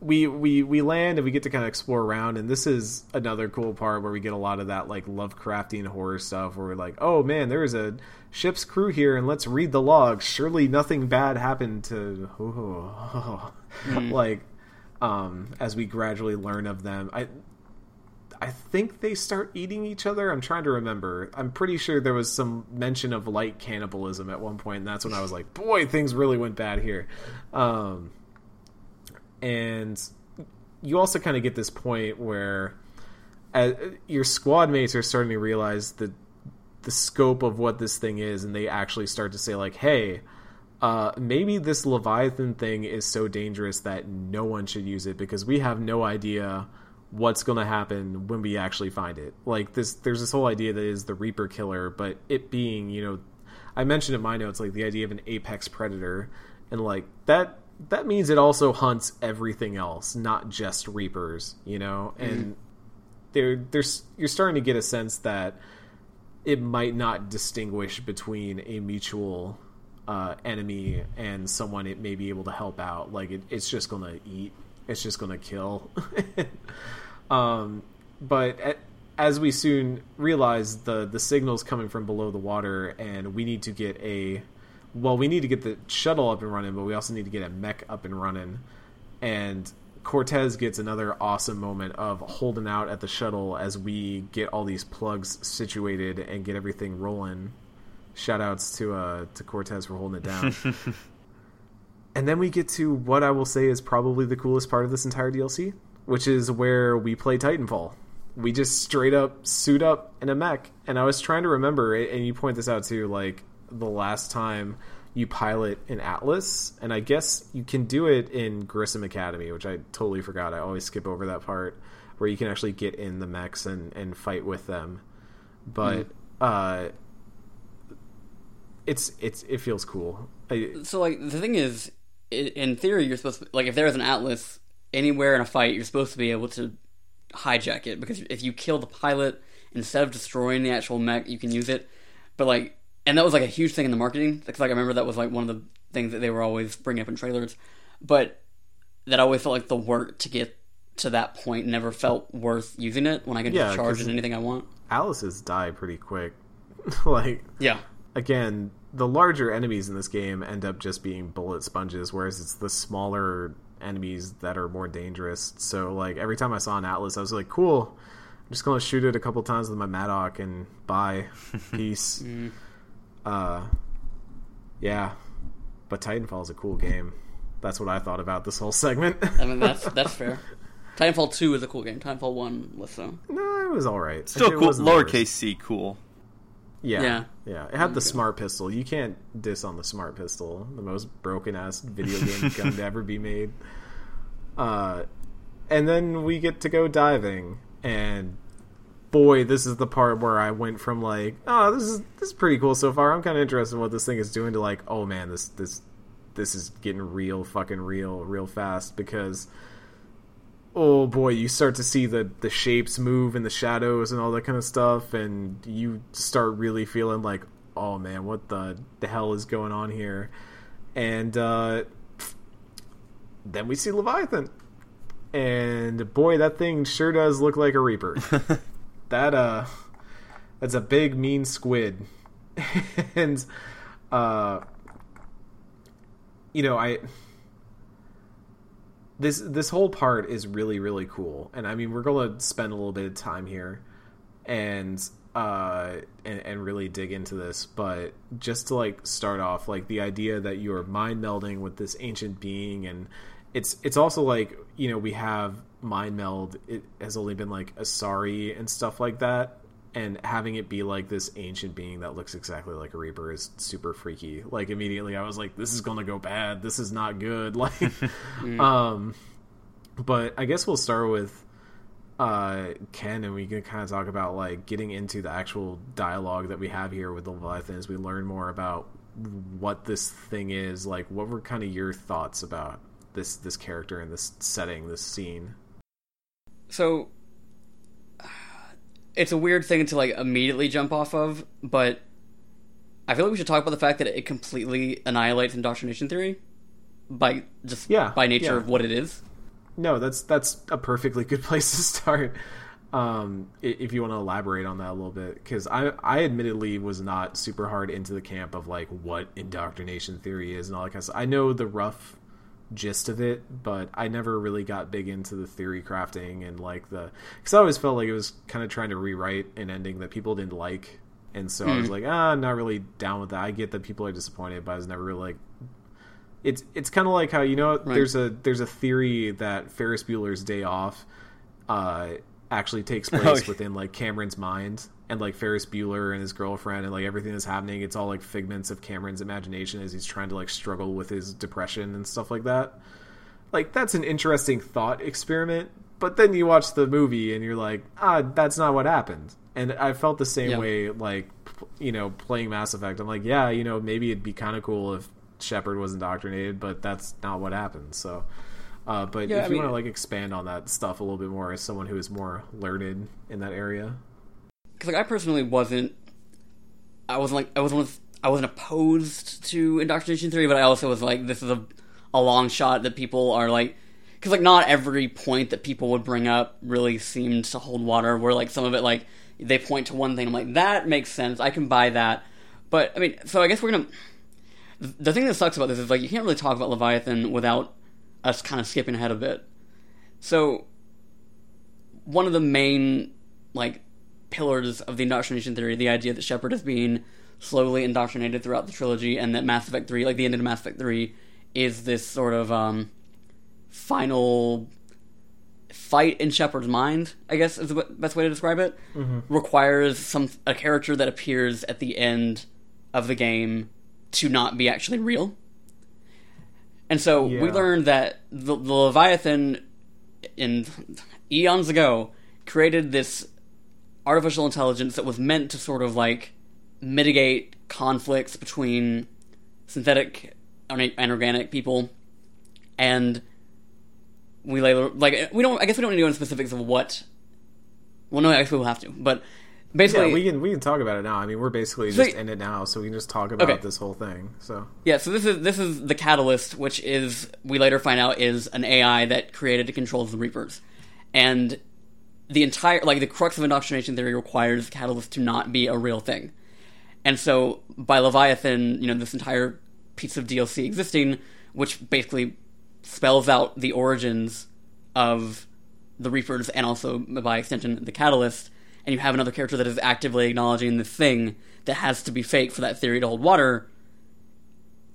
we we we land and we get to kind of explore around, and this is another cool part where we get a lot of that like Lovecraftian horror stuff, where we're like, oh man, there is a ship's crew here, and let's read the log Surely nothing bad happened to like um, as we gradually learn of them. I I think they start eating each other. I'm trying to remember. I'm pretty sure there was some mention of light cannibalism at one point, and that's when I was like, "Boy, things really went bad here." Um, and you also kind of get this point where uh, your squad mates are starting to realize the the scope of what this thing is, and they actually start to say like, "Hey." Uh, maybe this Leviathan thing is so dangerous that no one should use it because we have no idea what's going to happen when we actually find it. Like this, there's this whole idea that is the Reaper killer, but it being, you know, I mentioned in my notes like the idea of an apex predator, and like that that means it also hunts everything else, not just Reapers, you know, and there there's you're starting to get a sense that it might not distinguish between a mutual uh, enemy and someone it may be able to help out, like it, it's just gonna eat. It's just gonna kill. um, but a as we soon realize, the the signal's coming from below the water, and we need to get a well, we need to get the shuttle up and running, but we also need to get a mech up and running. And Cortez gets another awesome moment of holding out at the shuttle as we get all these plugs situated and get everything rolling. Shout outs to uh to Cortez for holding it down. and then we get to what I will say is probably the coolest part of this entire DLC, which is where we play Titanfall. We just straight up suit up in a mech. And I was trying to remember, and you point this out too, like the last time you pilot an Atlas, and I guess you can do it in Grissom Academy, which I totally forgot. I always skip over that part where you can actually get in the mechs and, and fight with them. But uh, it's it's it feels cool. I, So like the thing is, in theory, you're supposed to like if there is an atlas anywhere in a fight, you're supposed to be able to hijack it because if you kill the pilot instead of destroying the actual mech, you can use it. But like, and that was like a huge thing in the marketing because like I remember that was like one of the things that they were always bringing up in trailers. But that I always felt like the work to get to that point never felt worth using it when I could Yeah, just charge it anything I want. Atlases die pretty quick. like Yeah. again, the larger enemies in this game end up just being bullet sponges, whereas it's the smaller enemies that are more dangerous. So, like, every time I saw an Atlas, I was like, cool. I'm just gonna shoot it a couple times with my Mattock and bye. Peace. Mm. Uh, yeah. But Titanfall is a cool game. That's what I thought about this whole segment. I mean that's that's fair. Titanfall two is a cool game. Titanfall one was so. no, it was alright. Still It cool. wasn't the worst. Lowercase c cool. Yeah. Yeah. Yeah. It had the smart pistol. You can't diss on the smart pistol. The most broken ass video game gun to ever be made. Uh and then we get to go diving and boy, this is the part where I went from like, oh, this is this is pretty cool so far. I'm kind of interested in what this thing is doing to like, oh man, this this this is getting real fucking real real fast because oh boy, you start to see the the shapes move and the shadows and all that kind of stuff, and you start really feeling like, oh man, what the the hell is going on here? And uh, then we see Leviathan, and boy, that thing sure does look like a Reaper. that uh, that's a big mean squid, and uh, you know I this this whole part is really really cool. And i mean we're to spend a little bit of time here and uh and, and really dig into this but just to like start off like the idea that you're mind melding with this ancient being and it's it's also like you know we have mind meld it has only been like asari and stuff like that and having it be like this ancient being that looks exactly like a reaper is super freaky. Like immediately i was like this is gonna go bad. This is not good. Like um but i guess we'll start with uh ken and we can kind of talk about like getting into the actual dialogue that we have here with the leviathan as we learn more about what this thing is. Like what were kind of your thoughts about this this character and this setting this scene So it's a weird thing to like immediately jump off of, but I feel like we should talk about the fact that it completely annihilates indoctrination theory by just Yeah, by nature yeah. of what it is. No, that's that's a perfectly good place to start. Um, if you want to elaborate on that a little bit, because I I admittedly was not super hard into the camp of like what indoctrination theory is and all that kind of stuff. I know the rough gist of it, but I never really got big into the theory crafting and like the because I always felt like it was kind of trying to rewrite an ending that people didn't like, and so I was like, ah, I'm not really down with that. I get that people are disappointed, but I was never really like it's it's kind of like how you know there's a there's a theory that Ferris Bueller's Day Off uh, actually takes place Oh, within like Cameron's mind and like Ferris Bueller and his girlfriend and like everything that's happening it's all like figments of Cameron's imagination as he's trying to like struggle with his depression and stuff like that. Like that's an interesting thought experiment, but then you watch the movie and you're like, ah, that's not what happened. And I felt the same Yeah. way like you know playing Mass Effect. I'm like, yeah, you know, maybe it'd be kind of cool if Shepard was indoctrinated, but that's not what happened. So, uh, but Yeah, if I you mean- want to like expand on that stuff a little bit more as someone who is more learned in that area, Because like I personally wasn't, I wasn't like I was one of, I wasn't opposed to indoctrination theory, but I also was like, this is a a long shot that people are like, because like not every point that people would bring up really seemed to hold water. Where like some of it like they point to one thing, I'm like that makes sense, I can buy that. But I mean, so I guess we're gonna. The thing that sucks about this is like you can't really talk about Leviathan without us kind of skipping ahead a bit. So one of the main like pillars of the indoctrination theory, the idea that Shepard is being slowly indoctrinated throughout the trilogy, and that Mass Effect Three, like the end of Mass Effect Three, is this sort of um, final fight in Shepard's mind. I guess is the best way to describe it. Requires some a character that appears at the end of the game to not be actually real. And so we Yeah. learned that the, the Leviathan, in eons ago, created this artificial intelligence that was meant to sort of like mitigate conflicts between synthetic and organic people, and we later like we don't. I guess we don't need to go into specifics of what. Well, no, I guess we'll have to, but basically, Yeah, we can we can talk about it now. I mean, we're basically So- just in it now, so we can just talk about Okay. this whole thing. So Yeah, so this is this is the catalyst, which is we later find out is an AI that created and controls the Reapers, and the entire like the crux of indoctrination theory requires catalyst to not be a real thing, and so by Leviathan, you know, this entire piece of DLC existing, which basically spells out the origins of the Reapers and also by extension the Catalyst, and you have another character that is actively acknowledging the thing that has to be fake for that theory to hold water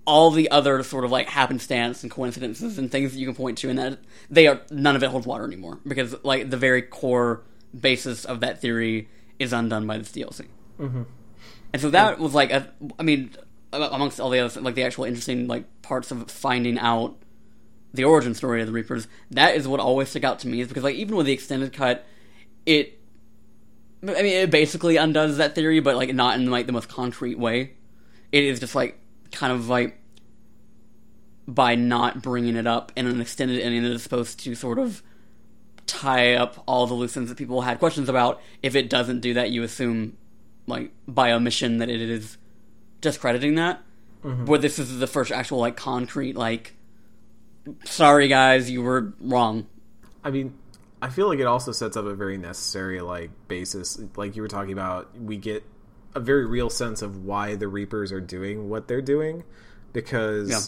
all the other sort of like happenstance and coincidences and things that you can point to and that they are none of it holds water anymore because like the very core basis of that theory is undone by this DLC. Mm-hmm. And so that was like a, I mean amongst all the other like the actual interesting like parts of finding out the origin story of the Reapers, that is what always stuck out to me is because like even with the extended cut, it I mean it basically undoes that theory, but like not in like the most concrete way. It is just like kind of like by not bringing it up in an extended ending that is supposed to sort of tie up all the loose ends that people had questions about. If it doesn't do that, you assume like by omission that it is discrediting that. Mm-hmm. Where this is the first actual like concrete like sorry guys, you were wrong. I mean, I feel like it also sets up a very necessary like basis. Like you were talking about, we get a very real sense of why the Reapers are doing what they're doing, because Yeah.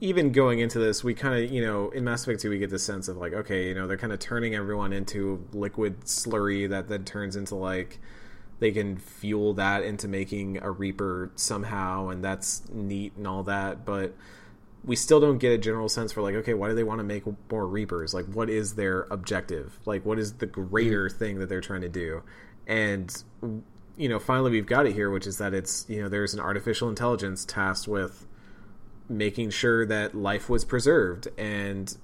even going into this, we kind of you know in Mass Effect Two we get the sense of like okay, you know they're kind of turning everyone into liquid slurry that then turns into like they can fuel that into making a Reaper somehow, and that's neat and all that, but we still don't get a general sense for like okay why do they want to make more reapers? Like what is their objective? Like what is the greater thing that they're trying to do? And you know finally we've got it here which is that it's you know there's an artificial intelligence tasked with making sure that life was preserved. And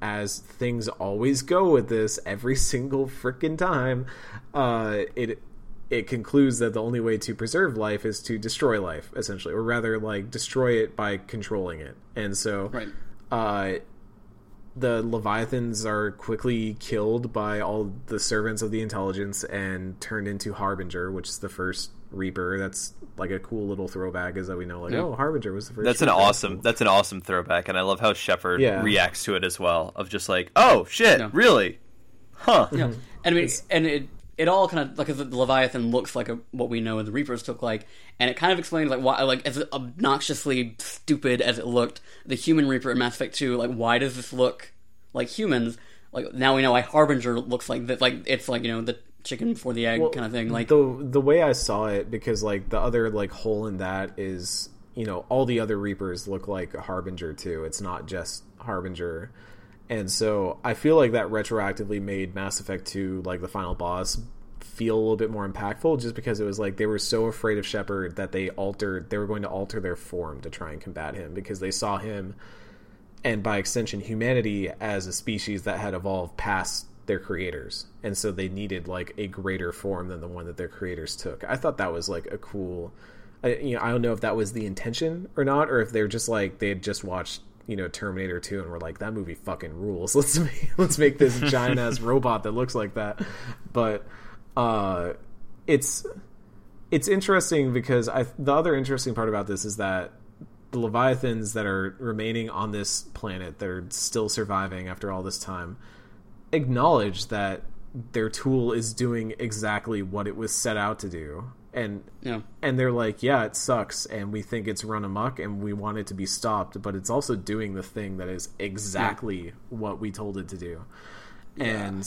as things always go with this every single freaking time uh it it concludes that the only way to preserve life is to destroy life essentially or rather like destroy it by controlling it and so Right. uh the leviathans are quickly killed by all the servants of the intelligence and turned into harbinger which is the first reaper that's like a cool little throwback is that we know like Yeah. oh harbinger was the first That's an Reaper. awesome. That's an awesome throwback, and I love how Shepard Yeah. reacts to it as well. Of just like, oh shit, Yeah. really? Huh? Yeah, and I mean, and it it all kind of like the Leviathan looks like a, what we know the Reapers look like, and it kind of explains like why, like as obnoxiously stupid as it looked, the human Reaper in Mass Effect Two, like why does this look like humans? Like now we know why Harbinger looks like that. Like it's like you know the chicken before the egg Well, kind of thing. Like the the way I saw it, because like the other like hole in that is, you know, all the other Reapers look like Harbinger too. It's not just Harbinger, and so I feel like that retroactively made Mass Effect Two like the final boss feel a little bit more impactful, just because it was like they were so afraid of Shepard that they altered, they were going to alter their form to try and combat him because they saw him and by extension humanity as a species that had evolved past their creators. And so they needed like a greater form than the one that their creators took. I thought that was like a cool I, you know i don't know if that was the intention or not or if they're just like they had just watched you know terminator 2 and were like that movie fucking rules. Let's make, let's make this giant ass robot that looks like that. But uh it's it's interesting because I the other interesting part about this is that the leviathans that are remaining on this planet that are still surviving after all this time acknowledge that their tool is doing exactly what it was set out to do and Yeah. and they're like yeah it sucks and we think it's run amok and we want it to be stopped but it's also doing the thing that is exactly what we told it to do. And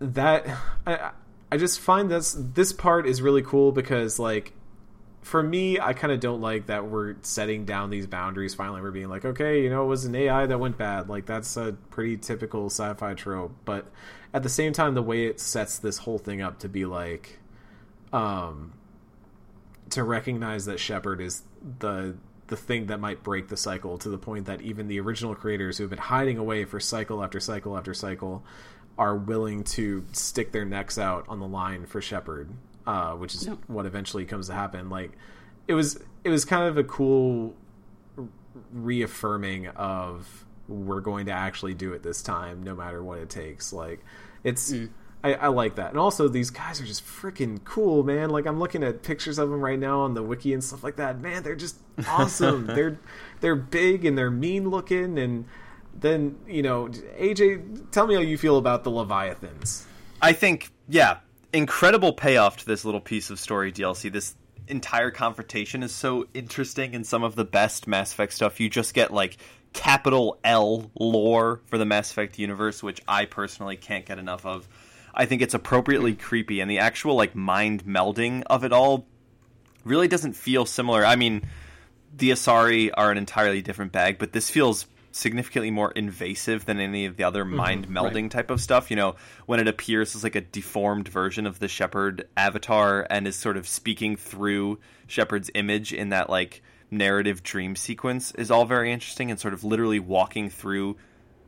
that I, I just find this this part is really cool because like for me i kind of don't like that we're setting down these boundaries finally. We're being like okay you know it was an ai that went bad. Like that's a pretty typical sci-fi trope. But at the same time the way it sets this whole thing up to be like um to recognize that shepard is the the thing that might break the cycle to the point that even the original creators who have been hiding away for cycle after cycle after cycle are willing to stick their necks out on the line for Shepard, uh, which is what eventually comes to happen. Like it was, it was kind of a cool reaffirming of we're going to actually do it this time, no matter what it takes. Like it's. I, I like that, and also these guys are just freaking cool, man. Like I'm looking at pictures of them right now on the wiki and stuff like that. Man, they're just awesome. they're they're big and they're mean looking, and then you know, AJ, tell me how you feel about the Leviathans. I think, yeah, incredible payoff to this little piece of story DLC. This entire confrontation is so interesting and some of the best Mass Effect stuff. You just get like capital L lore for the Mass Effect universe, which I personally can't get enough of. I think it's appropriately creepy, and the actual like mind melding of it all really doesn't feel similar. I mean, the Asari are an entirely different bag, but this feels significantly more invasive than any of the other mm-hmm. mind melding type of stuff. You know, when it appears as like a deformed version of the Shepard avatar and is sort of speaking through Shepard's image in that like narrative dream sequence is all very interesting and sort of literally walking through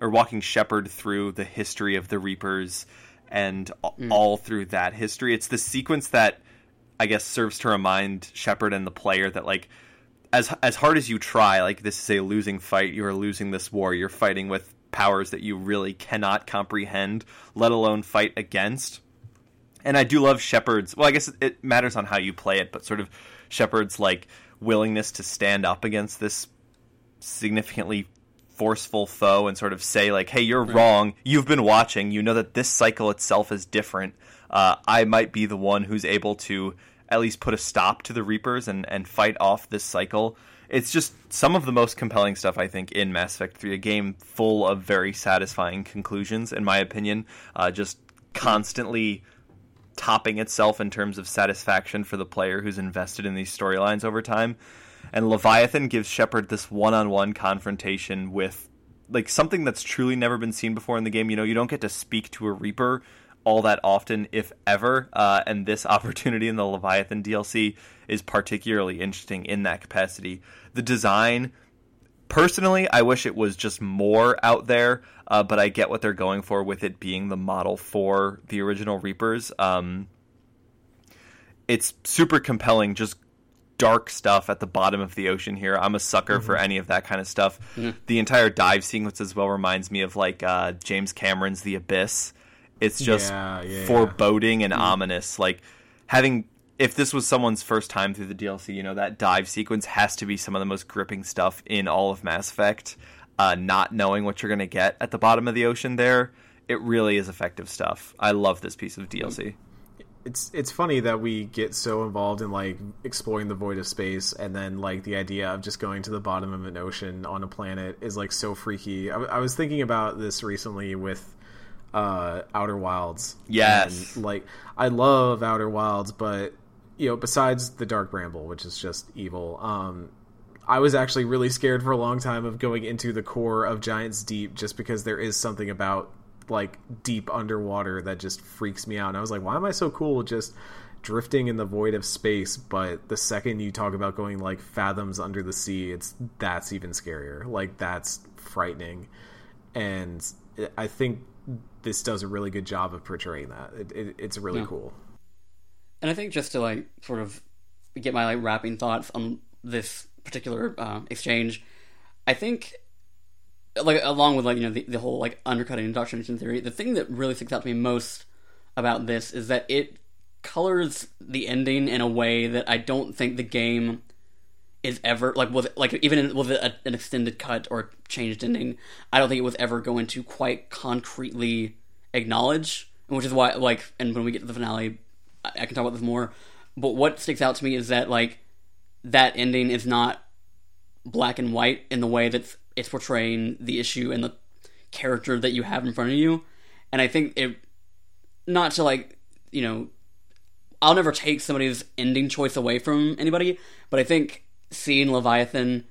or walking Shepard through the history of the Reapers and a- mm. all through that history. It's the sequence that I guess serves to remind Shepard and the player that like as as hard as you try, like this is a losing fight. You are losing this war. You're fighting with powers that you really cannot comprehend, let alone fight against. And I do love Shepard's. Well, I guess it matters on how you play it, but sort of Shepard's like willingness to stand up against this significantly forceful foe and sort of say like, "Hey, you're wrong. You've been watching. You know that this cycle itself is different. Uh, I might be the one who's able to at least put a stop to the Reapers and and fight off this cycle." It's just some of the most compelling stuff I think in Mass Effect 3, a game full of very satisfying conclusions, in my opinion. Uh, just constantly topping itself in terms of satisfaction for the player who's invested in these storylines over time. And Leviathan gives Shepard this one-on-one confrontation with like something that's truly never been seen before in the game. You know, you don't get to speak to a Reaper all that often, if ever. Uh, and this opportunity in the Leviathan DLC is particularly interesting in that capacity. The design, personally, I wish it was just more out there, uh, but I get what they're going for with it being the model for the original Reapers. Um, it's super compelling, just dark stuff at the bottom of the ocean here. I'm a sucker for any of that kind of stuff. The entire dive sequence as well reminds me of like uh, James Cameron's The Abyss. It's just Yeah, yeah, foreboding and ominous. Like having if this was someone's first time through the DLC, you know that dive sequence has to be some of the most gripping stuff in all of Mass Effect. Uh, not knowing what you're going to get at the bottom of the ocean there, it really is effective stuff. I love this piece of DLC. It's it's funny that we get so involved in like exploring the void of space and then like the idea of just going to the bottom of an ocean on a planet is like so freaky i, I was thinking about this recently with uh outer wilds Yes. And, like i love outer wilds but you know besides the dark bramble which is just evil um I was actually really scared for a long time of going into the core of Giants Deep just because there is something about like deep underwater that just freaks me out. And I was like, why am I so cool just drifting in the void of space? But the second you talk about going like fathoms under the sea, it's that's even scarier. Like that's frightening. And I think this does a really good job of portraying that. It, it, it's really Yeah. cool. And I think just to like sort of get my like wrapping thoughts on this particular uh, exchange, I think like along with like you know the, the whole like undercutting indoctrination theory, the thing that really sticks out to me most about this is that it colors the ending in a way that I don't think the game is ever like was like even with a, an extended cut or changed ending. I don't think it was ever going to quite concretely acknowledge, which is why like and when we get to the finale, I, I can talk about this more. But what sticks out to me is that like that ending is not black and white in the way that it's portraying the issue and the character that you have in front of you. And I think it, not to like, you know, I'll never take somebody's ending choice away from anybody, but I think seeing Leviathan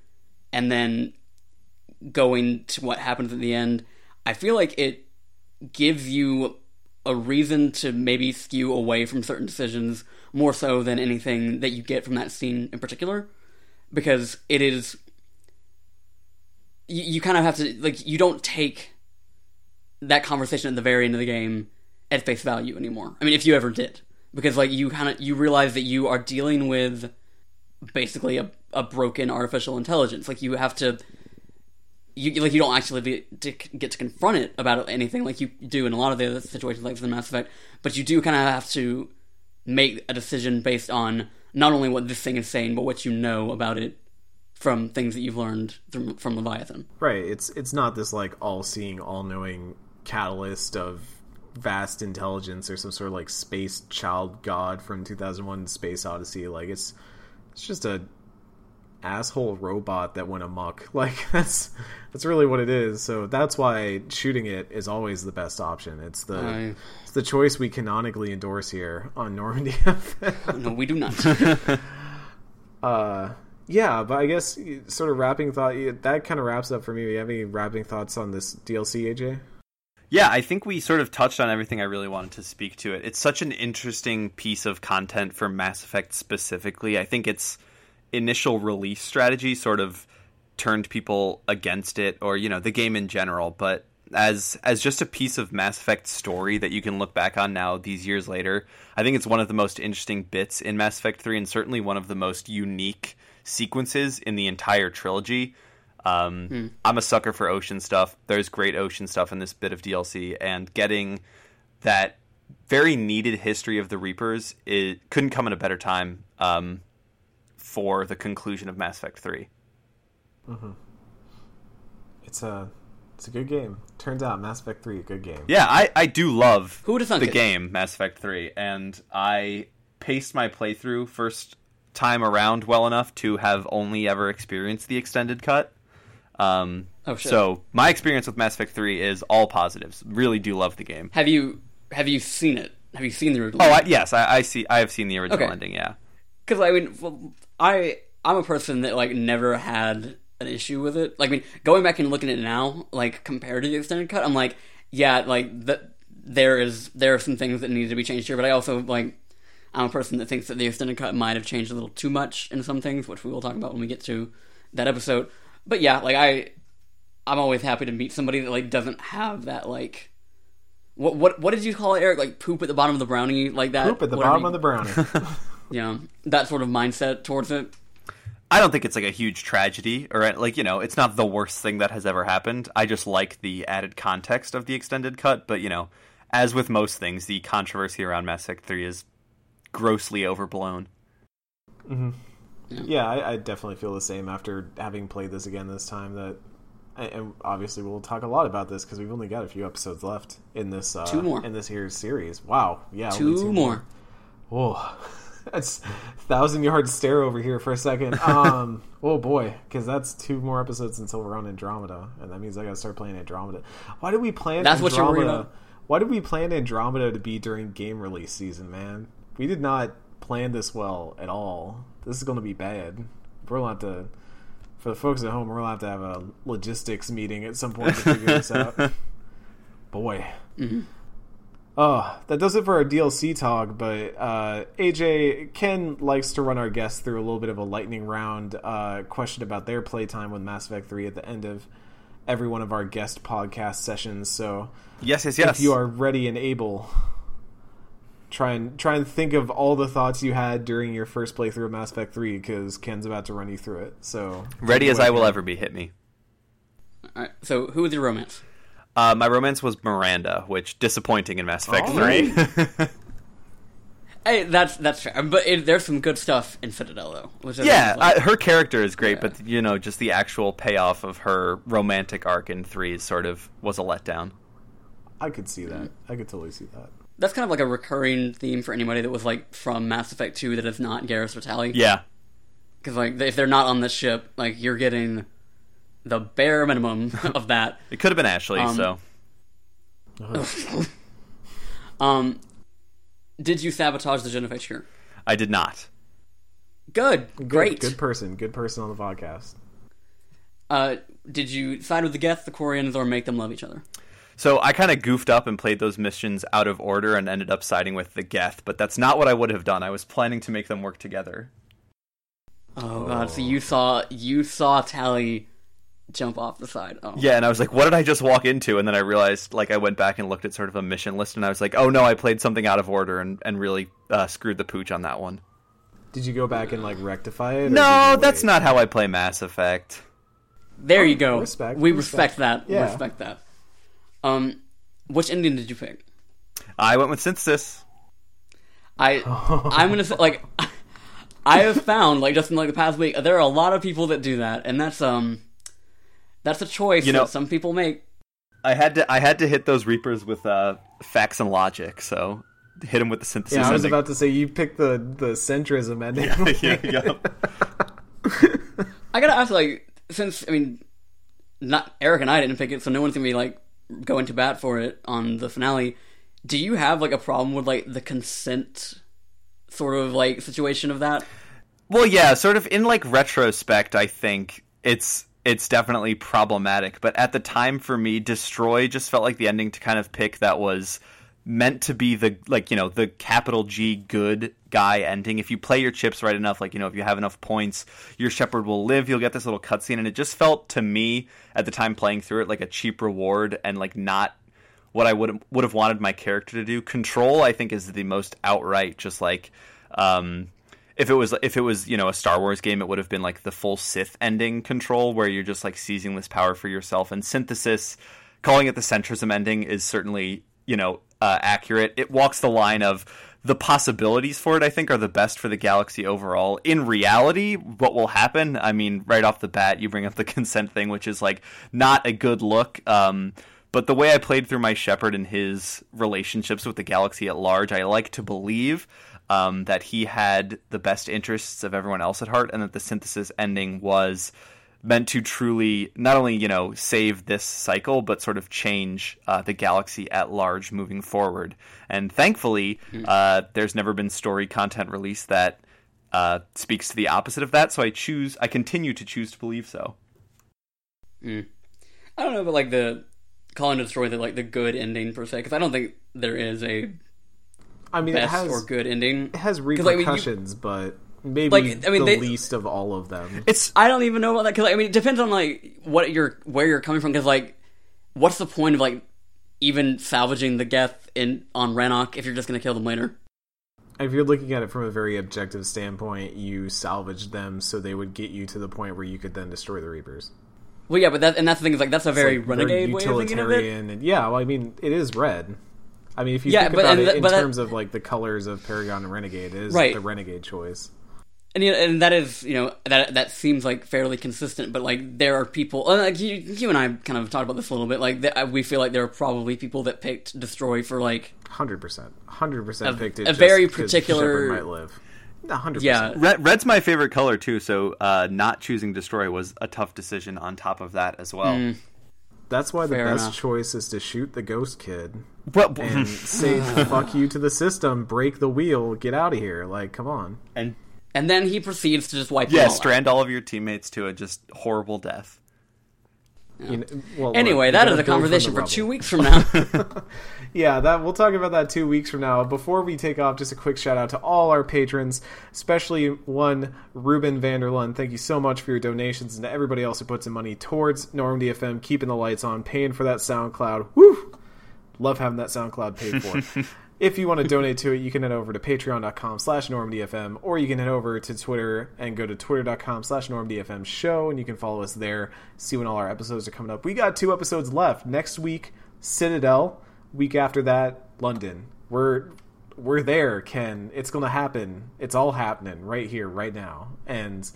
and then going to what happens at the end, I feel like it gives you a reason to maybe skew away from certain decisions more so than anything that you get from that scene in particular because it is you, you kind of have to like you don't take that conversation at the very end of the game at face value anymore. I mean, if you ever did, because like you kind of you realize that you are dealing with basically a, a broken artificial intelligence. Like you have to, you like you don't actually be, to get to confront it about anything like you do in a lot of the other situations like the Mass Effect, but you do kind of have to make a decision based on not only what this thing is saying, but what you know about it from things that you've learned from, from Leviathan. Right. It's it's not this like all seeing, all knowing catalyst of vast intelligence or some sort of like space child god from 2001 Space Odyssey. Like it's it's just a asshole robot that went amok. Like that's that's really what it is. So that's why shooting it is always the best option. It's the it's the choice we canonically endorse here on Normandy No, we do not. Uh, yeah, but I guess sort of wrapping thought that kind of wraps up for me. You have any wrapping thoughts on this DLC, AJ? Yeah, I think we sort of touched on everything I really wanted to speak to it. It's such an interesting piece of content for Mass Effect specifically. I think its initial release strategy sort of turned people against it or, you know, the game in general, but as as just a piece of Mass Effect story that you can look back on now these years later, I think it's one of the most interesting bits in Mass Effect 3 and certainly one of the most unique sequences in the entire trilogy. Um, I'm a sucker for ocean stuff. There's great ocean stuff in this bit of DLC, and getting that very needed history of the Reapers it couldn't come at a better time um, for the conclusion of Mass Effect 3. It's a it's a good game. Turns out Mass Effect Three, a good game. Yeah, I, I do love Who would've thunk the it? game Mass Effect 3, and I paced my playthrough first time around well enough to have only ever experienced the extended cut. Um, Oh, shit. So my experience with Mass Effect 3 is all positives. Really do love the game. have you have you seen it? Have you seen the original? Oh, I, yes, I, I see. I have seen the original Okay. ending. Yeah, because I mean, well, I I'm a person that like never had an issue with it. Like, I mean, going back and looking at it now, like compared to the extended cut, I'm like, yeah, like that. There is there are some things that need to be changed here, but I also like I'm a person that thinks that the extended cut might have changed a little too much in some things, which we will talk about when we get to that episode. But yeah, like I I'm always happy to meet somebody that like doesn't have that like. What what what did you call it, Eric? Like poop at the bottom of the brownie, like that. Poop at the whatever bottom you- of the brownie. yeah, that sort of mindset towards it. I don't think it's like a huge tragedy or like you know, it's not the worst thing that has ever happened. I just like the added context of the extended cut, but you know, as with most things, the controversy around Mass Effect 3 is grossly overblown. yeah, I, I definitely feel the same after having played this again this time. That and- and obviously we'll talk a lot about this because we've only got a few episodes left in this uh, Two more. in this here series. Wow, yeah, only Two more. Whoa, that's thousand yard stare over here for a second. Um, oh boy, because that's two more episodes until we're on Andromeda, and that means I gotta start playing Andromeda. Why did we plan? That's what you're worried Andromeda? about? Why did we plan Andromeda to be during game release season, man? We did not plan this well at all. This is going to be bad. We're going to have to, for the folks at home, we're going to have to have a logistics meeting at some point to figure this out. Boy. Oh, that does it for our DLC talk, but uh, AJ, Ken likes to run our guests through a little bit of a lightning round uh, question about their playtime with Mass Effect 3 at the end of every one of our guest podcast sessions. So Yes, yes, yes. if you are ready and able, try and try and think of all the thoughts you had during your first playthrough of Mass Effect 3 because Ken's about to run you through it. So ready as I will ever be, hit me. All right. So, who was your romance? Uh, my romance was Miranda, which disappointing in Mass Effect Oh. 3. Hey, that's that's fair, but it, there's some good stuff in Citadel though. Which Yeah, like- uh, her character is great, Yeah. but you know, just the actual payoff of her romantic arc in three sort of was a letdown. I could see that. I could totally see that. That's kind of like a recurring theme for anybody that was like from Mass Effect 2 that is not Garrus Vitali. Yeah, Because like if they're not on the ship, like you're getting the bare minimum of that. it could have been Ashley. Um, so Um, did you sabotage the genophage cure? I did not. Good, Good, great. Good person. Good person on the podcast. Uh, did you side with the Geth, the Quarians, or make them love each other? So I kind of goofed up and played those missions out of order and ended up siding with the Geth, but that's not what I would have done. I was planning to make them work together. Oh, god! So you saw you saw Tali jump off the side. Oh, Yeah, and I was like, what did I just walk into? And then I realized, like, I went back and looked at sort of a mission list, and I was like, oh no, I played something out of order and, and really uh, screwed the pooch on that one. Did you go back and like rectify it? No, that's not how I play Mass Effect. There you go. respect, we respect. respect, that. We Yeah. respect that. Um, which ending did you pick? I went with Synthesis. I I'm gonna say like I have found like just in like the past week there are a lot of people that do that, and that's um that's a choice You know- that some people make. I had to I had to hit those Reapers with uh, facts and logic, so hit them with the synthesis. Yeah, I was ending. about to say you picked the the centrism ending. Yeah, yeah, yeah. I gotta ask like since I mean not Eric and I didn't pick it, so no one's gonna be like going to bat for it on the finale. Do you have like a problem with like the consent sort of like situation of that? Well, yeah, sort of in like retrospect, I think it's it's definitely problematic. But at the time, for me, destroy just felt like the ending to kind of pick that was meant to be the like you know the capital G good guy ending. If you play your chips right enough, like you know if you have enough points, your Shepard will live. You'll get this little cutscene, and it just felt to me at the time playing through it like a cheap reward and like not what I would would have wanted my character to do. Control, I think, is the most outright just like. Um, if it was if it was you know a Star Wars game, it would have been like the full Sith ending control, where you're just like seizing this power for yourself. And synthesis, calling it the centrism ending, is certainly you know uh, accurate. It walks the line of the possibilities for it. I think are the best for the galaxy overall. In reality, what will happen? I mean, right off the bat, you bring up the consent thing, which is like not a good look. Um, but the way I played through my Shepard and his relationships with the galaxy at large, I like to believe um, that he had the best interests of everyone else at heart, and that the synthesis ending was meant to truly not only you know save this cycle, but sort of change uh, the galaxy at large moving forward. And thankfully, uh, there's never been story content released that uh, speaks to the opposite of that. So I choose, I continue to choose to believe so. I don't know, but like the calling to destroy the like the good ending per se, because I don't think there is a I mean, it best has or good ending. it has 'Cause, like, I mean, you- repercussions, but maybe Like, I mean, the they- least of all of them. It's I don't even know about that because I mean it depends on like what you're where you're coming from because like what's the point of like even salvaging the Geth in on Rannoch if you're just gonna kill them later? If you're looking at it from a very objective standpoint, you salvaged them so they would get you to the point where you could then destroy the Reapers. Well, yeah, but that and that's the thing is like that's a very Like, renegade way of thinking of it. utilitarian, and yeah, well, I mean, it is red. I mean, if you Yeah, think but- about and it in but that- terms of like the colors of Paragon and Renegade, it is Right. the Renegade choice. And you know, and that is you know that that seems like fairly consistent, but like there are people uh, like you, you and I kind of talked about this a little bit. Like th- we feel like there are probably people that picked destroy for like Hundred percent, hundred percent A- picked it. a just very 'cause particular- might live. hundred yeah. Red, red's my favorite color too, so uh, not choosing destroy was a tough decision. On top of that as well. That's why the Fair best enough. choice is to shoot the ghost kid But and say "fuck you" to the system, break the wheel, get out of here. Like, come on. and and then he proceeds to just wipe them yeah, all out. strand all of your teammates to a just horrible death. You know, well, Anyway, that is that you is gotta a conversation the for two weeks from now. Yeah, that we'll talk about that two weeks from now. Before we take off, just a quick shout out to all our patrons, especially one Ruben Vanderlund. Thank you so much for your donations, and to everybody else who puts in money towards Normandy FM, keeping the lights on, paying for that SoundCloud. Woo! Love having that SoundCloud paid for. if you want to donate to it, you can head over to patreon.com slash normdfm, or you can head over to Twitter and go to twitter.com slash normdfm show, and you can follow us there, see when all our episodes are coming up. We got two episodes left. Next week, Citadel. Week after that, London. We're we're there, Ken. It's to happen. It's all happening right here, right now. And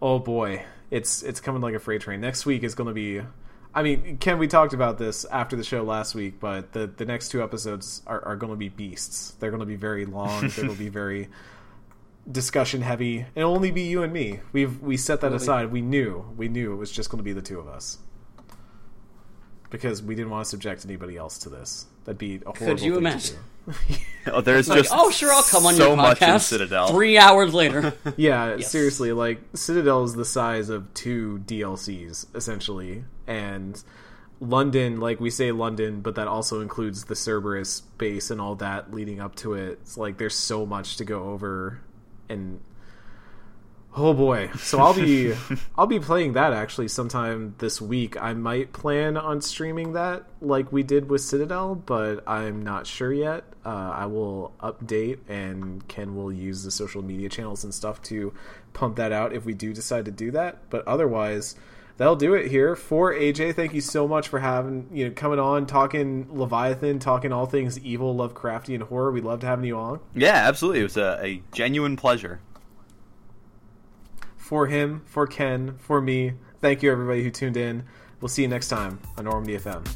oh boy, it's it's coming like a freight train. Next week is to be. I mean, Ken, we talked about this after the show last week, but the the next two episodes are, are going to be beasts. They're going to be very long. They're going to be very discussion heavy. It'll only be you and me. We've we set that aside. We knew we knew it was just going to be the two of us because we didn't want to subject anybody else to this. That'd be a horrible. Could you imagine? Do. Oh, there's Like, just oh, sure, I'll come on so your much in. Citadel. Three hours later. Yeah, Yes. seriously, like Citadel is the size of two DLCs essentially, and London, like we say London, but that also includes the Cerberus base and all that leading up to it. It's like there's so much to go over, and oh boy, so I'll be I'll be playing that actually sometime this week. I might plan on streaming that like we did with Citadel, but I'm not sure yet. Uh, I will update, and Ken will use the social media channels and stuff to pump that out if we do decide to do that. But otherwise, that'll do it here for AJ. Thank you so much for having you know coming on, talking Leviathan, talking all things evil, Lovecraftian horror. We loved having you on. Yeah, absolutely. It was a, a genuine pleasure. for him, for Ken, for me. Thank you, everybody who tuned in. We'll see you next time on Normandy FM.